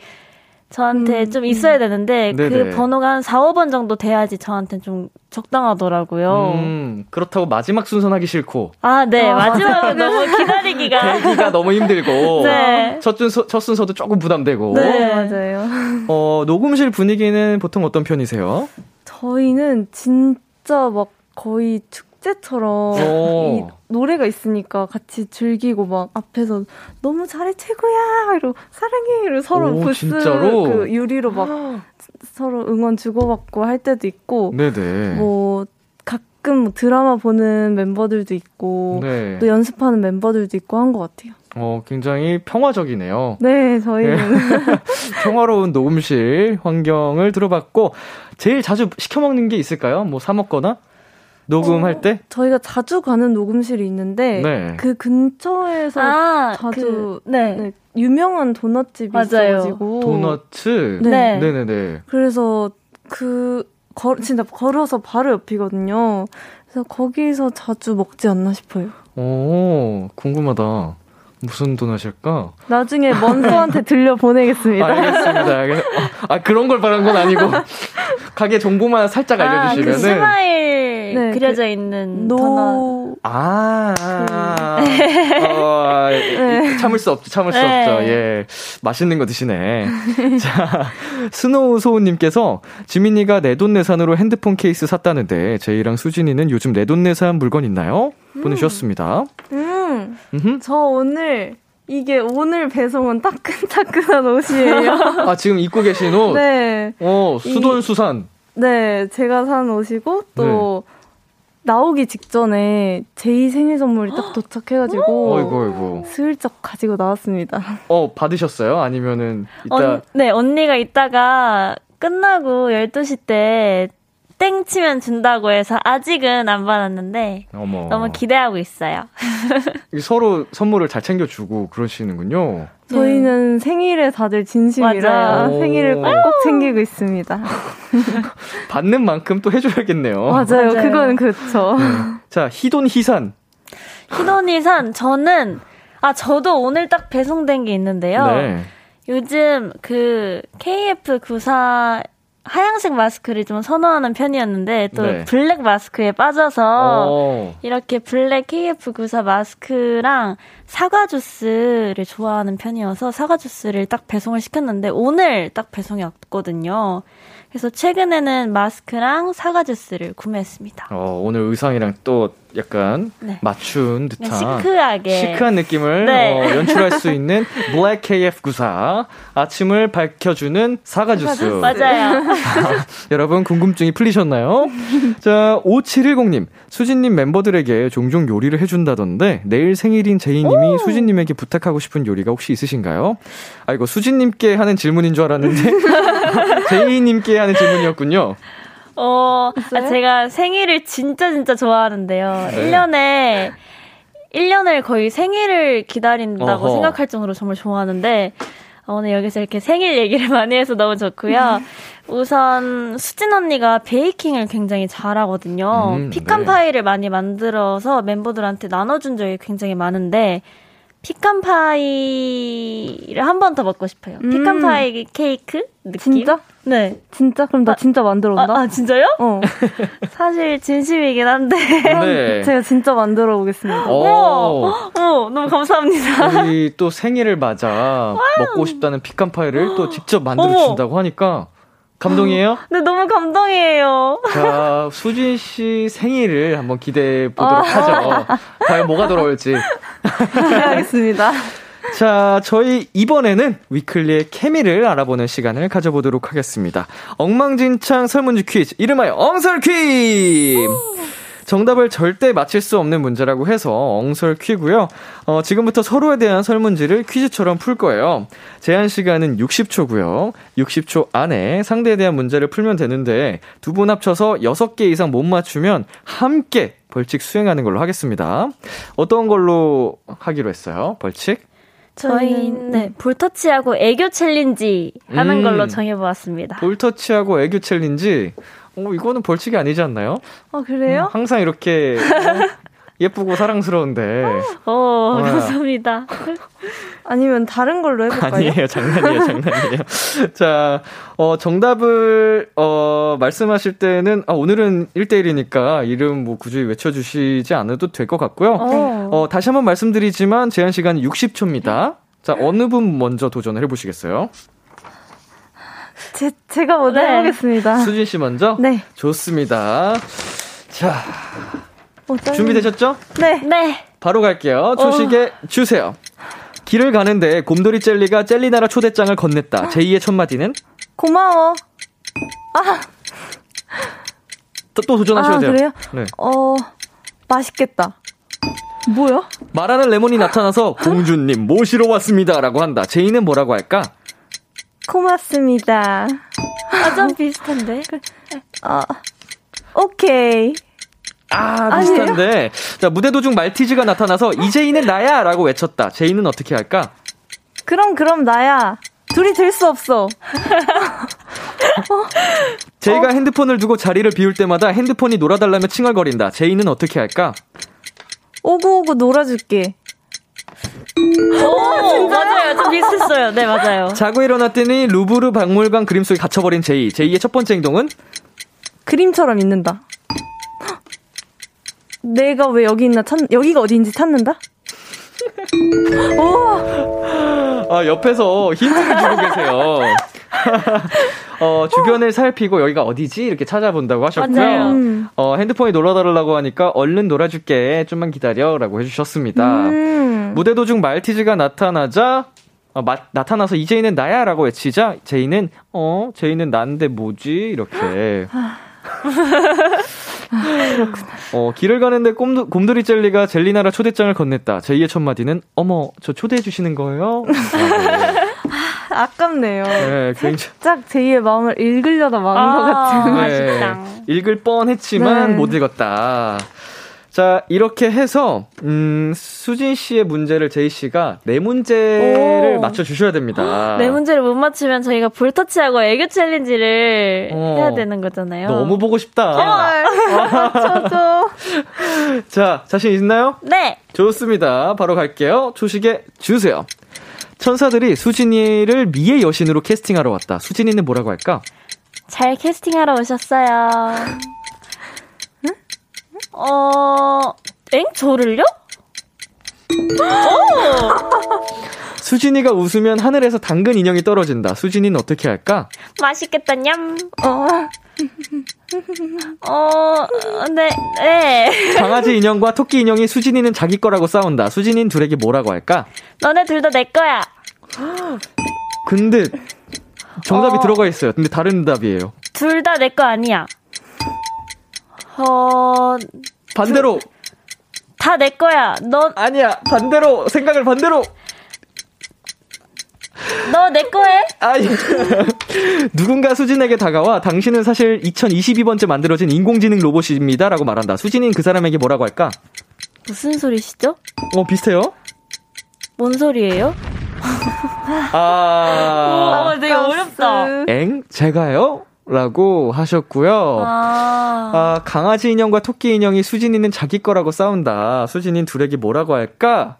저한테 음, 좀 있어야 되는데 음. 그 번호가 한 4, 5번 정도 돼야지 저한테 좀 적당하더라고요. 음, 그렇다고 마지막 순서는 하기 싫고. 아, 네. 아. 마지막은 너무 기다리기가. 대기가 너무 힘들고. 네. 첫, 순서, 첫 순서도 조금 부담되고. 네, 맞아요. 어, 녹음실 분위기는 보통 어떤 편이세요? 저희는 진짜 막 거의 축 축제처럼 이 노래가 있으니까 같이 즐기고 막 앞에서 너무 잘해 최고야 이러고 사랑해 이러고 서로 오, 부스 진짜로? 그 유리로 막 서로 응원 주고받고 할 때도 있고 네네. 뭐 가끔 뭐 드라마 보는 멤버들도 있고 네. 또 연습하는 멤버들도 있고 한 것 같아요. 어, 굉장히 평화적이네요. 네, 저희는. 네. 평화로운 녹음실 환경을 들어봤고, 제일 자주 시켜먹는 게 있을까요? 뭐 사먹거나? 녹음할 어, 때? 저희가 자주 가는 녹음실이 있는데 네. 그 근처에서 아, 자주 그, 네. 네. 유명한 도넛집이 맞아요. 있어가지고 도넛츠 네. 네. 네네 그래서 그 거, 진짜 걸어서 바로 옆이거든요. 그래서 거기서 자주 먹지 않나 싶어요. 오 궁금하다. 무슨 도넛일까? 나중에 먼소한테 들려 보내겠습니다. 알겠습니다. 알겠... 아, 그런 걸 바란 건 아니고 가게 정보만 살짝 알려주시면은. 아, 그 스마일 네, 그려져 그 있는 노... 도넛. 아, 그... 어, 네. 참을 수 없죠. 참을 수 네. 없죠. 예, 맛있는 거 드시네. 자, 스노우 소우님께서 지윤이가 내돈내산으로 핸드폰 케이스 샀다는데 재희랑 수진이는 요즘 내돈내산 물건 있나요? 음. 보내주셨습니다. 음, 음흠. 저 오늘 이게 오늘 배송 온 따끈따끈한 옷이에요. 아, 지금 입고 계신 옷? 네. 어, 수돈수산. 네, 제가 산 옷이고, 또, 네. 나오기 직전에 재희 생일 선물이 딱 도착해가지고 어이구, 어이구. 슬쩍 가지고 나왔습니다. 어 받으셨어요? 아니면은 이따 언, 네 언니가 이따가 끝나고 12시 때 땡 치면 준다고 해서 아직은 안 받았는데 어머. 너무 기대하고 있어요. 서로 선물을 잘 챙겨주고 그러시는군요. 저희는 생일에 다들 진심이라 생일을 꼭꼭 챙기고 있습니다. 받는 만큼 또 해줘야겠네요. 맞아요. 맞아요. 그건 그렇죠. 네. 자, 희돈 희산. 희돈 희산 저는 아 저도 오늘 딱 배송된 게 있는데요. 네. 요즘 그 KF94 하얀색 마스크를 좀 선호하는 편이었는데 또 네. 블랙 마스크에 빠져서 오. 이렇게 블랙 KF94 마스크랑 사과 주스를 좋아하는 편이어서 사과 주스를 딱 배송을 시켰는데 오늘 딱 배송이 왔거든요. 그래서 최근에는 마스크랑 사과 주스를 구매했습니다. 어, 오늘 의상이랑 또 약간 네. 맞춘 듯한 시크하게 시크한 느낌을 네. 어, 연출할 수 있는 블랙 KF94 아침을 밝혀주는 사과 주스. 맞아요. 여러분 궁금증이 풀리셨나요? 자, 5710님. 수진님 멤버들에게 종종 요리를 해준다던데 내일 생일인 제이님이 수진님에게 부탁하고 싶은 요리가 혹시 있으신가요? 아이고 수진님께 하는 질문인 줄 알았는데 제이님께 하는 질문이었군요. 어, 아, 제가 생일을 진짜 진짜 좋아하는데요. 네. 1년에 1년을 거의 생일을 기다린다고 어허. 생각할 정도로 정말 좋아하는데 어, 오늘 여기서 이렇게 생일 얘기를 많이 해서 너무 좋고요. 우선 수진 언니가 베이킹을 굉장히 잘하거든요. 음, 피칸 네. 파이를 많이 만들어서 멤버들한테 나눠준 적이 굉장히 많은데 피칸 파이를 한 번 더 먹고 싶어요. 음. 피칸 파이 케이크 느낌? 진짜? 네. 진짜? 그럼 나 아, 진짜 만들어 온다? 아, 아, 진짜요? 어. 사실 진심이긴 한데. 네. 제가 진짜 만들어 오겠습니다. 오. 어, 어, 너무 감사합니다. 우리 또 생일을 맞아 먹고 싶다는 피칸 파이를 또 직접 만들어 준다고 하니까 감동이에요? 네, 너무 감동이에요. 자, 수진 씨 생일을 한번 기대해 보도록 아. 하죠. 과연 뭐가 돌아올지. 알겠습니다. 자, 저희 이번에는 위클리의 케미를 알아보는 시간을 가져보도록 하겠습니다. 엉망진창 설문지 퀴즈, 이름하여 엉설 퀴즈! 정답을 절대 맞힐 수 없는 문제라고 해서 엉설 퀴고요. 어, 지금부터 서로에 대한 설문지를 퀴즈처럼 풀 거예요. 제한 시간은 60초고요. 60초 안에 상대에 대한 문제를 풀면 되는데 두 분 합쳐서 6개 이상 못 맞추면 함께 벌칙 수행하는 걸로 하겠습니다. 어떤 걸로 하기로 했어요? 벌칙? 저희는 네, 볼터치하고 애교 challenge 하는 음, 걸로 정해보았습니다. 볼터치하고 애교 challenge? 어, 이거는 벌칙이 아니지 않나요? 어, 그래요? 음, 항상 이렇게 어, 예쁘고 사랑스러운데. 어, 어. 감사합니다. 아니면 다른 걸로 해볼까요? 아니에요, 장난이에요, 장난이에요. 자, 어, 정답을, 어, 말씀하실 때는, 아, 오늘은 1대1이니까 이름 뭐 굳이 외쳐주시지 않아도 될 것 같고요. 어. 어, 다시 한번 말씀드리지만 제한 시간 60초입니다. 자, 어느 분 먼저 도전을 해보시겠어요? 제, 제가 먼저 네. 해보겠습니다. 수진 씨 먼저? 네. 좋습니다. 자. 어, 준비되셨죠? 네. 네. 바로 갈게요. 초식에 어. 주세요. 길을 가는데 곰돌이 젤리가 젤리나라 초대장을 건넸다. 제2의 첫 마디는? 고마워. 아. 또, 또 도전하셔야 아, 돼요. 그래요? 네. 어, 맛있겠다. 뭐야? 말하는 레몬이 나타나서 공주님 모시러 왔습니다라고 한다. 제이는 뭐라고 할까? 고맙습니다. 아, 좀 비슷한데? 어, 오케이. 아, 비슷한데. 아니에요? 자, 무대 도중 말티즈가 나타나서 이제이는 나야! 라고 외쳤다. 제이는 어떻게 할까? 그럼, 그럼 나야. 둘이 될 수 없어. 제이가 어? 핸드폰을 두고 자리를 비울 때마다 핸드폰이 놀아달라며 칭얼거린다. 제이는 어떻게 할까? 오구 오구 놀아줄게. 오, 맞아요. 좀 비슷했어요. 네, 맞아요. 자고 일어났더니 루브르 박물관 그림 속에 갇혀버린 제이. 제이의 첫 번째 행동은? 그림처럼 있는다. 내가 왜 여기 있나 찾, 여기가 어디인지 찾는다? 오! 아, 옆에서 힌트를 주고 계세요. 어, 주변을 살피고 여기가 어디지? 이렇게 찾아본다고 하셨고요. 맞아요. 음. 어, 핸드폰이 놀아달라고 하니까 얼른 놀아줄게. 좀만 기다려. 라고 해주셨습니다. 음. 무대 도중 말티즈가 나타나자 어, 마, 나타나서 이제이는 나야 라고 외치자 제이는 어 제이는 난데 뭐지 이렇게 어, 길을 가는데 곰, 곰돌이 젤리가 젤리나라 초대장을 건넸다. 제2의 첫마디는, 어머, 저 초대해 주시는 거예요? 아, 아깝네요. 네, 굉장히. 살짝 제2의 마음을 읽으려다 마은 아, 것 같은. 네, 읽을 뻔 했지만 네. 못 읽었다. 자, 이렇게 해서, 음, 수진 씨의 문제를 제이 씨가 네 문제를 맞춰주셔야 됩니다. 네 문제를 못 맞추면 저희가 볼터치하고 애교 챌린지를 어, 해야 되는 거잖아요. 너무 보고 싶다. 맞춰줘. 자, 자신 있나요? 네. 좋습니다. 바로 갈게요. 초식에 주세요. 천사들이 수진이를 미의 여신으로 캐스팅하러 왔다. 수진이는 뭐라고 할까? 잘 캐스팅하러 오셨어요. 어, 엥? 저를요? 수진이가 웃으면 하늘에서 당근 인형이 떨어진다. 수진이는 어떻게 할까? 맛있겠다, 냠. 어. 어, 네, 네. 강아지 인형과 토끼 인형이 수진이는 자기 거라고 싸운다. 수진이는 둘에게 뭐라고 할까? 너네 둘 다 내 거야. 근데 정답이 어. 들어가 있어요. 근데 다른 답이에요. 둘 다 내 거 아니야. 어. 반대로. 다 내 거야. 너. 아니야. 반대로. 생각을 반대로. 너 내 거해? 아니. 누군가 수진에게 다가와 당신은 사실 2022번째 만들어진 인공지능 로봇입니다. 라고 말한다. 수진이는 그 사람에게 뭐라고 할까? 무슨 소리시죠? 어, 비슷해요? 뭔 소리예요? 아. 어, 되게 어렵다. 엥? 제가요? 라고 하셨고요. 아. 아. 강아지 인형과 토끼 인형이 수진이는 자기 거라고 싸운다. 수진이는 둘에게 뭐라고 할까?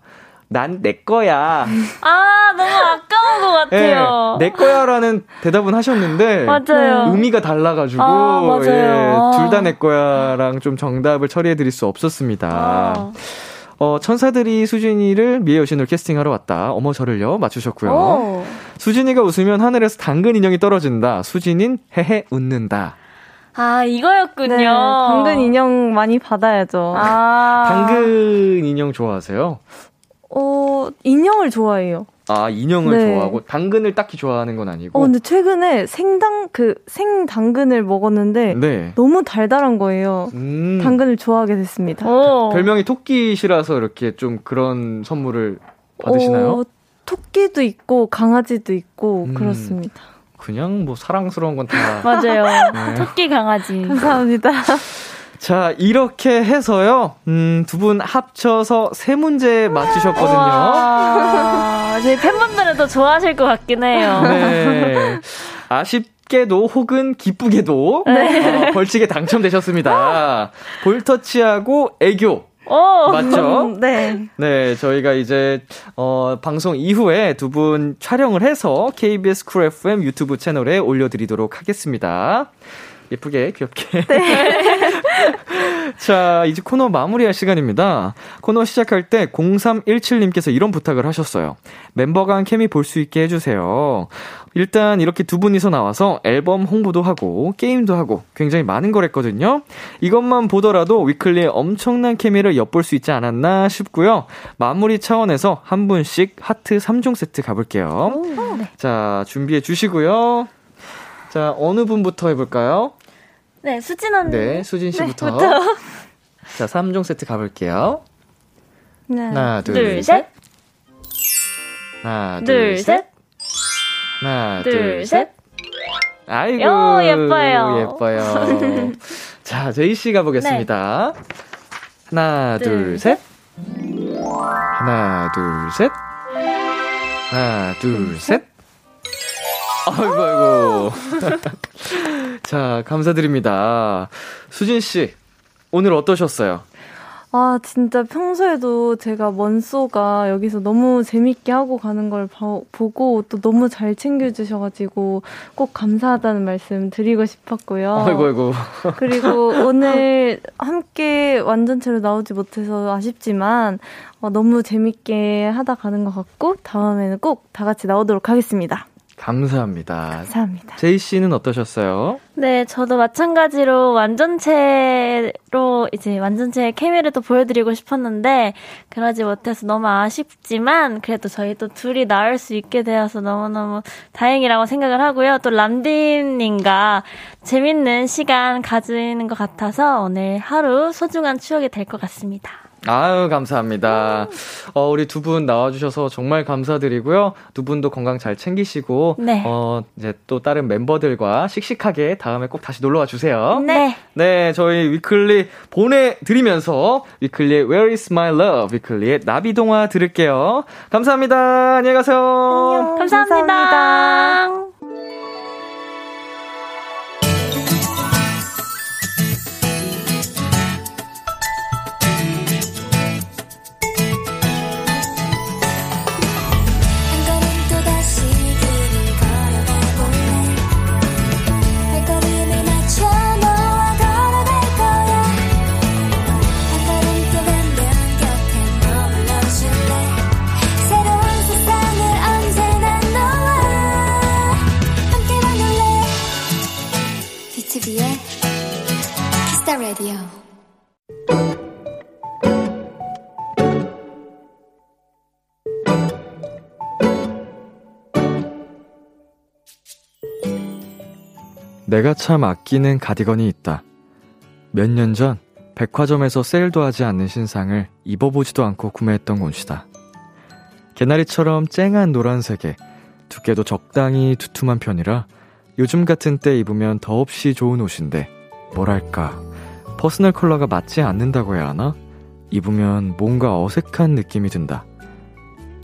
난 내 거야. 아, 너무 아까운 것 같아요. 네, 내 거야라는 대답은 하셨는데. 맞아요. 의미가 달라가지고. 아, 맞아요. 예, 둘 다 내 거야랑 좀 정답을 처리해드릴 수 없었습니다. 아. 어, 천사들이 수진이를 미의 여신으로 캐스팅하러 왔다. 어머 저를요 맞추셨고요. 오. 수진이가 웃으면 하늘에서 당근 인형이 떨어진다. 수진인 헤헤 웃는다. 아, 이거였군요. 네, 당근 인형 많이 받아야죠. 아. 당근 인형 좋아하세요? 어, 인형을 좋아해요. 아, 인형을 네. 좋아하고 당근을 딱히 좋아하는 건 아니고. 어, 근데 최근에 생당 그 생당근을 먹었는데 네. 너무 달달한 거예요. 음. 당근을 좋아하게 됐습니다. 오. 별명이 토끼시라서 이렇게 좀 그런 선물을 받으시나요? 어, 토끼도 있고 강아지도 있고 음. 그렇습니다. 그냥 뭐 사랑스러운 건 다. 맞아요. 네. 토끼 강아지. 감사합니다. 자, 이렇게 해서요, 음, 두 분 합쳐서 세 문제 맞추셨거든요. 저희 팬분들은 더 좋아하실 것 같긴 해요. 네. 아쉽게도 혹은 기쁘게도 네. 어, 벌칙에 당첨되셨습니다. 볼터치하고 애교. 오, 맞죠? 네. 네, 저희가 이제, 어, 방송 이후에 두 분 촬영을 해서 KBS Cool FM 유튜브 채널에 올려드리도록 하겠습니다. 예쁘게, 귀엽게. 네. 자, 이제 코너 마무리할 시간입니다. 코너 시작할 때 0317님께서 이런 부탁을 하셨어요. 멤버 간 케미 볼 수 있게 해주세요. 일단 이렇게 두 분이서 나와서 앨범 홍보도 하고 게임도 하고 굉장히 많은 걸 했거든요. 이것만 보더라도 위클리의 엄청난 케미를 엿볼 수 있지 않았나 싶고요. 마무리 차원에서 한 분씩 하트 3종 세트 가볼게요. 오, 네. 자, 준비해 주시고요. 자, 어느 분부터 해볼까요? 네, 수진 언니. 네, 수진 네, 씨부터. 네, 자, 3종 세트 가볼게요. 하나, 하나 둘, 둘, 셋. 하나, 둘, 셋. 하나, 둘, 셋. 아이고. 오, 예뻐요. 예뻐요. 자, 제이 씨 가보겠습니다. 네. 하나, 둘, 둘 셋. 하나, 둘, 셋. 하나, 둘, 셋. 아이고, 아이고. 자, 감사드립니다. 수진 씨, 오늘 어떠셨어요? 아, 진짜 평소에도 제가 먼소가 여기서 너무 재밌게 하고 가는 걸 봐, 보고 또 너무 잘 챙겨주셔가지고 꼭 감사하다는 말씀 드리고 싶었고요. 아이고, 아이고. 그리고 오늘 함께 완전체로 나오지 못해서 아쉽지만 어, 너무 재밌게 하다 가는 것 같고 다음에는 꼭 다 같이 나오도록 하겠습니다. 감사합니다. 감사합니다. 제이 씨는 어떠셨어요? 네, 저도 마찬가지로 완전체로 이제 완전체 케미를 또 보여드리고 싶었는데 그러지 못해서 너무 아쉽지만 그래도 저희 또 둘이 나올 수 있게 되어서 너무너무 다행이라고 생각을 하고요. 또 람디님과 재밌는 시간 가지는 것 같아서 오늘 하루 소중한 추억이 될 것 같습니다. 아유, 감사합니다. 어, 우리 두 분 나와주셔서 정말 감사드리고요. 두 분도 건강 잘 챙기시고, 네. 어, 이제 또 다른 멤버들과 씩씩하게 다음에 꼭 다시 놀러와 주세요. 네. 네, 저희 위클리 보내드리면서 위클리의 Where is my love? 위클리의 나비동화 들을게요. 감사합니다. 안녕히 가세요. 안녕. 감사합니다. 감사합니다. 내가 참 아끼는 가디건이 있다. 몇 년 전 백화점에서 세일도 하지 않는 신상을 입어보지도 않고 구매했던 옷이다. 개나리처럼 쨍한 노란색에 두께도 적당히 두툼한 편이라 요즘 같은 때 입으면 더없이 좋은 옷인데 뭐랄까 personal color가 맞지 않는다고 해야 하나? 입으면 뭔가 어색한 느낌이 든다.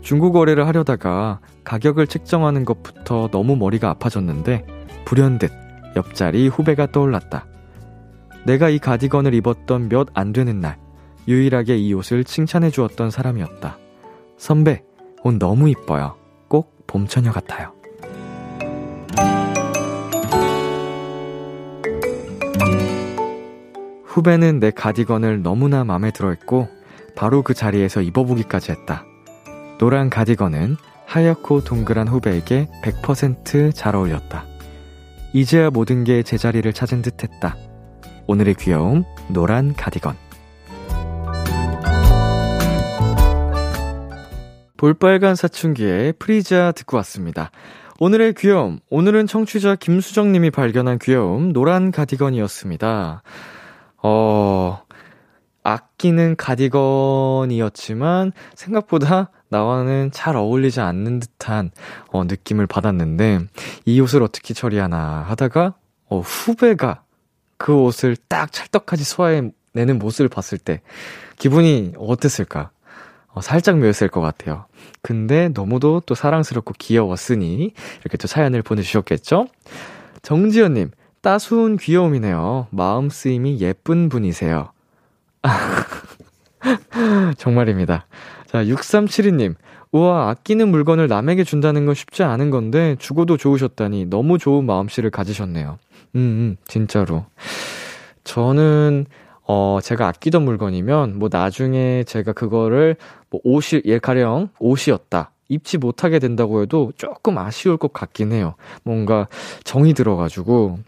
중고 거래를 하려다가 가격을 책정하는 것부터 너무 머리가 아파졌는데 불현듯 옆자리 후배가 떠올랐다. 내가 이 가디건을 입었던 몇 안 되는 날, 유일하게 이 옷을 칭찬해 주었던 사람이었다. 선배, 옷 너무 이뻐요. 꼭 봄처녀 같아요. 후배는 내 가디건을 너무나 마음에 들어 했고, 바로 그 자리에서 입어보기까지 했다. 노란 가디건은 하얗고 동그란 후배에게 100%잘 어울렸다. 이제야 모든 게 제자리를 찾은 듯 했다. 오늘의 귀여움, 노란 가디건. 볼빨간 사춘기의 프리자 듣고 왔습니다. 오늘의 귀여움, 오늘은 청취자 김수정님이 발견한 귀여움, 노란 가디건이었습니다. 어, 아끼는 가디건이었지만, 생각보다 나와는 잘 어울리지 않는 듯한, 어, 느낌을 받았는데, 이 옷을 어떻게 처리하나 하다가, 어, 후배가 그 옷을 딱 찰떡같이 소화해내는 모습을 봤을 때, 기분이 어땠을까? 어, 살짝 묘했을 것 같아요. 근데 너무도 또 사랑스럽고 귀여웠으니 이렇게 또 사연을 보내주셨겠죠? 정지현님, 따스운 귀여움이네요. 마음 쓰임이 예쁜 분이세요. 정말입니다. 자, 6372님. 우와, 아끼는 물건을 남에게 준다는 건 쉽지 않은 건데, 주고도 좋으셨다니 너무 좋은 마음씨를 가지셨네요. 음, 음, 진짜로. 저는, 어, 제가 아끼던 물건이면, 뭐 나중에 제가 그거를, 뭐 옷이, 예, 가령 옷이었다. 입지 못하게 된다고 해도 조금 아쉬울 것 같긴 해요. 뭔가 정이 들어가지고.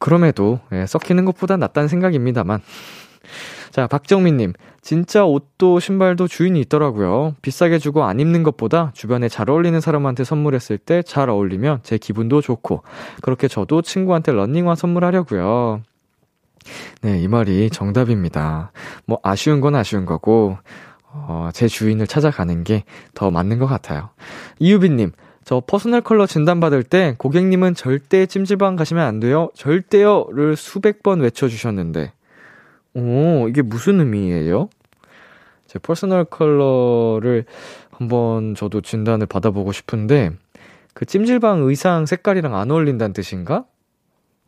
그럼에도, 예, 썩히는 것보다 낫다는 생각입니다만. 자, 박정민님. 진짜 옷도 신발도 주인이 있더라고요. 비싸게 주고 안 입는 것보다 주변에 잘 어울리는 사람한테 선물했을 때 잘 어울리면 제 기분도 좋고, 그렇게 저도 친구한테 런닝화 선물하려고요. 네, 이 말이 정답입니다. 뭐, 아쉬운 건 아쉬운 거고, 어, 제 주인을 찾아가는 게 더 맞는 것 같아요. 이유빈님, 저 personal color 진단받을 때 고객님은 절대 찜질방 가시면 안 돼요. 절대요를 수백 번 외쳐주셨는데, 오, 이게 무슨 의미예요? 제 personal color를 한번 저도 진단을 받아보고 싶은데, 그 찜질방 의상 색깔이랑 안 어울린다는 뜻인가?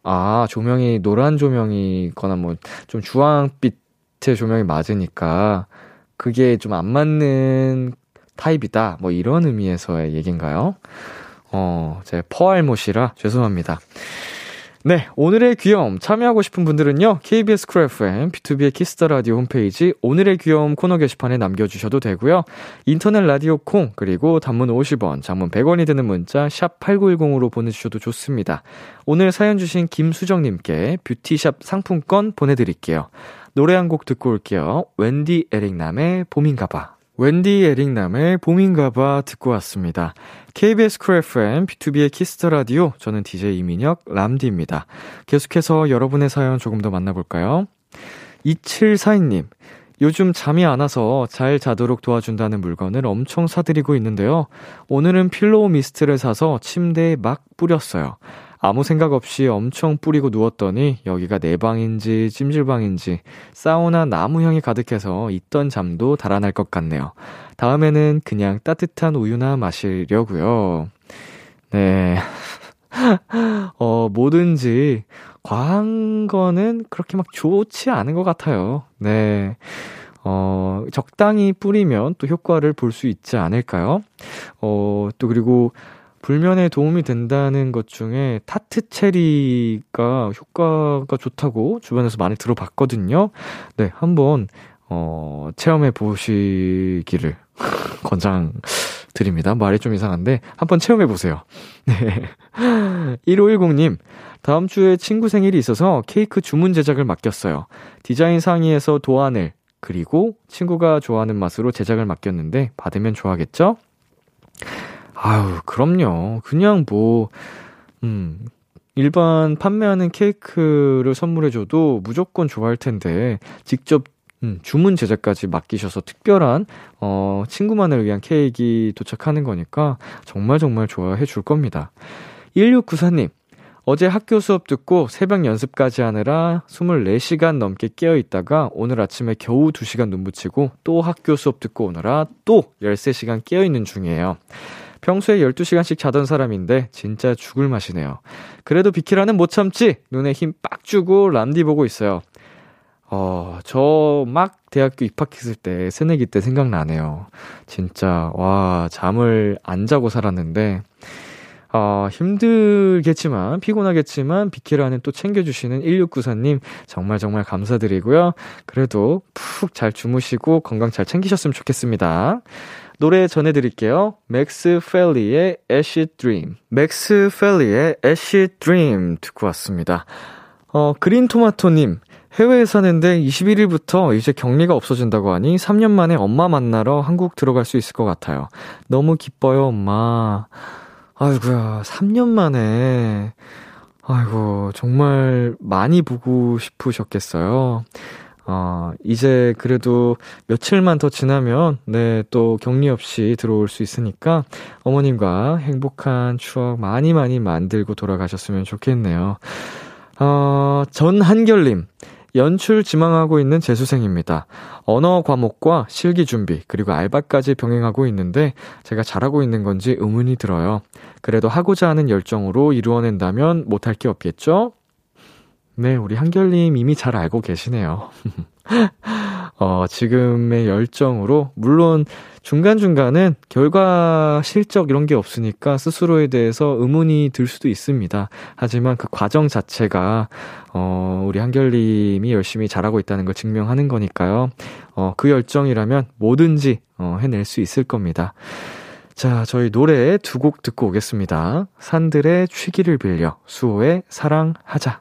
아, 조명이 노란 조명이거나 뭐 좀 주황빛의 조명이 맞으니까 그게 좀 안 맞는 타입이다. 뭐 이런 의미에서의 얘기인가요? 어, 제 퍼알못이라 죄송합니다. 네, 오늘의 귀여움 참여하고 싶은 분들은요. KBS 쿨 FM, B2B의 키스터 라디오 홈페이지 오늘의 귀여움 코너 게시판에 남겨 주셔도 되고요. 인터넷 라디오 콩 그리고 단문 50원, 장문 100원이 드는 문자 샵 8910으로 보내 주셔도 좋습니다. 오늘 사연 주신 김수정 님께 beauty shop 상품권 보내 드릴게요. 노래 한 곡 듣고 올게요. 웬디 에릭남의 봄인가 봐. 웬디 에릭남의 봄인가봐 듣고 왔습니다. KBS 쿨 FM, B2B의 키스터 라디오, 저는 DJ 이민혁, 람디입니다. 계속해서 여러분의 사연 조금 더 만나볼까요? 2742님, 요즘 잠이 안 와서 잘 자도록 도와준다는 물건을 엄청 사들이고 있는데요. 오늘은 pillow mist를 사서 침대에 막 뿌렸어요. 아무 생각 없이 엄청 뿌리고 누웠더니 여기가 내 방인지 찜질방인지 사우나 나무향이 가득해서 있던 잠도 달아날 것 같네요. 다음에는 그냥 따뜻한 우유나 마시려고요. 네. 어, 뭐든지 과한 거는 그렇게 막 좋지 않은 것 같아요. 네. 어, 적당히 뿌리면 또 효과를 볼 수 있지 않을까요? 어, 또 그리고 불면에 도움이 된다는 것 중에 타트 체리가 효과가 좋다고 주변에서 많이 들어봤거든요. 네, 한번 어, 체험해 보시기를 권장 드립니다. 말이 좀 이상한데 한번 체험해 보세요. 네. 1510님, 다음 주에 친구 생일이 있어서 케이크 주문 제작을 맡겼어요. 디자인 상의에서 도안을 그리고 친구가 좋아하는 맛으로 제작을 맡겼는데 받으면 좋아하겠죠? 아유, 그럼요. 그냥 뭐, 음, 일반 판매하는 케이크를 선물해줘도 무조건 좋아할 텐데, 직접 음, 주문 제작까지 맡기셔서 특별한, 어, 친구만을 위한 케이크 도착하는 거니까 정말 정말 좋아해 줄 겁니다. 1694님, 어제 학교 수업 듣고 새벽 연습까지 하느라 24시간 넘게 깨어 있다가 오늘 아침에 겨우 2시간 눈 붙이고 또 학교 수업 듣고 오느라 또 13시간 깨어 있는 중이에요. 평소에 12시간씩 자던 사람인데 진짜 죽을 맛이네요. 그래도 비키라는 못 참지 눈에 힘 빡 주고 람디 보고 있어요. 어, 저 막 대학교 입학했을 때 새내기 때 생각나네요. 진짜 와, 잠을 안 자고 살았는데 어, 힘들겠지만, 피곤하겠지만, 비키라는 또 챙겨주시는 1694님, 정말 정말 감사드리고요. 그래도 푹 잘 주무시고 건강 잘 챙기셨으면 좋겠습니다. 노래 전해드릴게요. MAX, Felly의 Acid Dream. MAX, Felly의 Acid Dream 듣고 왔습니다. 어, 그린 토마토님. 해외에 사는데 21일부터 이제 격리가 없어진다고 하니 3년 만에 엄마 만나러 한국 들어갈 수 있을 것 같아요. 너무 기뻐요, 엄마. 아이고야, 3년 만에. 아이고, 정말 많이 보고 싶으셨겠어요. 어, 이제 그래도 며칠만 더 지나면, 네, 또 격리 없이 들어올 수 있으니까 어머님과 행복한 추억 많이 많이 만들고 돌아가셨으면 좋겠네요. 어, 전한결님. 연출 지망하고 있는 재수생입니다. 언어 과목과 실기 준비, 그리고 알바까지 병행하고 있는데 제가 잘하고 있는 건지 의문이 들어요. 그래도 하고자 하는 열정으로 이루어낸다면 못할 게 없겠죠? 네, 우리 한결님 이미 잘 알고 계시네요. 어, 지금의 열정으로, 물론 중간중간은 결과 실적 이런 게 없으니까 스스로에 대해서 의문이 들 수도 있습니다. 하지만 그 과정 자체가, 어, 우리 한결님이 열심히 잘하고 있다는 걸 증명하는 거니까요. 어, 그 열정이라면 뭐든지, 어, 해낼 수 있을 겁니다. 자, 저희 노래 두 곡 듣고 오겠습니다. 산들의 취기를 빌려, 수호의 사랑하자.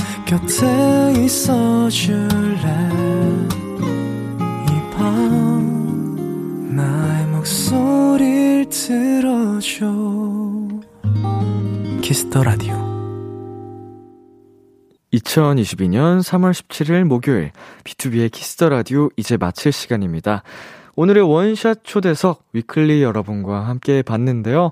곁에 있어 줄래 이 밤 나의 목소리를 들어줘 Kiss the Radio 2022년 3월 17일 목요일 B2B의 키스터 라디오 이제 마칠 시간입니다. 오늘의 원샷 초대석 위클리 여러분과 함께 봤는데요.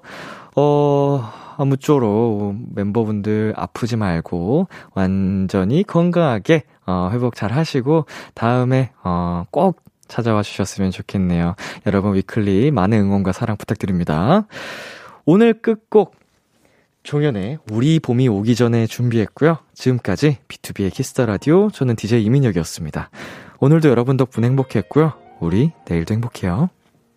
어, 아무쪼록 멤버분들 아프지 말고 완전히 건강하게 어, 회복 잘 하시고 다음에 어, 꼭 찾아와 주셨으면 좋겠네요. 여러분 위클리 많은 응원과 사랑 부탁드립니다. 오늘 끝곡 종현의 우리 봄이 오기 전에 준비했고요. 지금까지 B2B의 키스터 라디오 저는 DJ 이민혁이었습니다. 오늘도 여러분 덕분에 행복했고요. 우리 내일도 행복해요.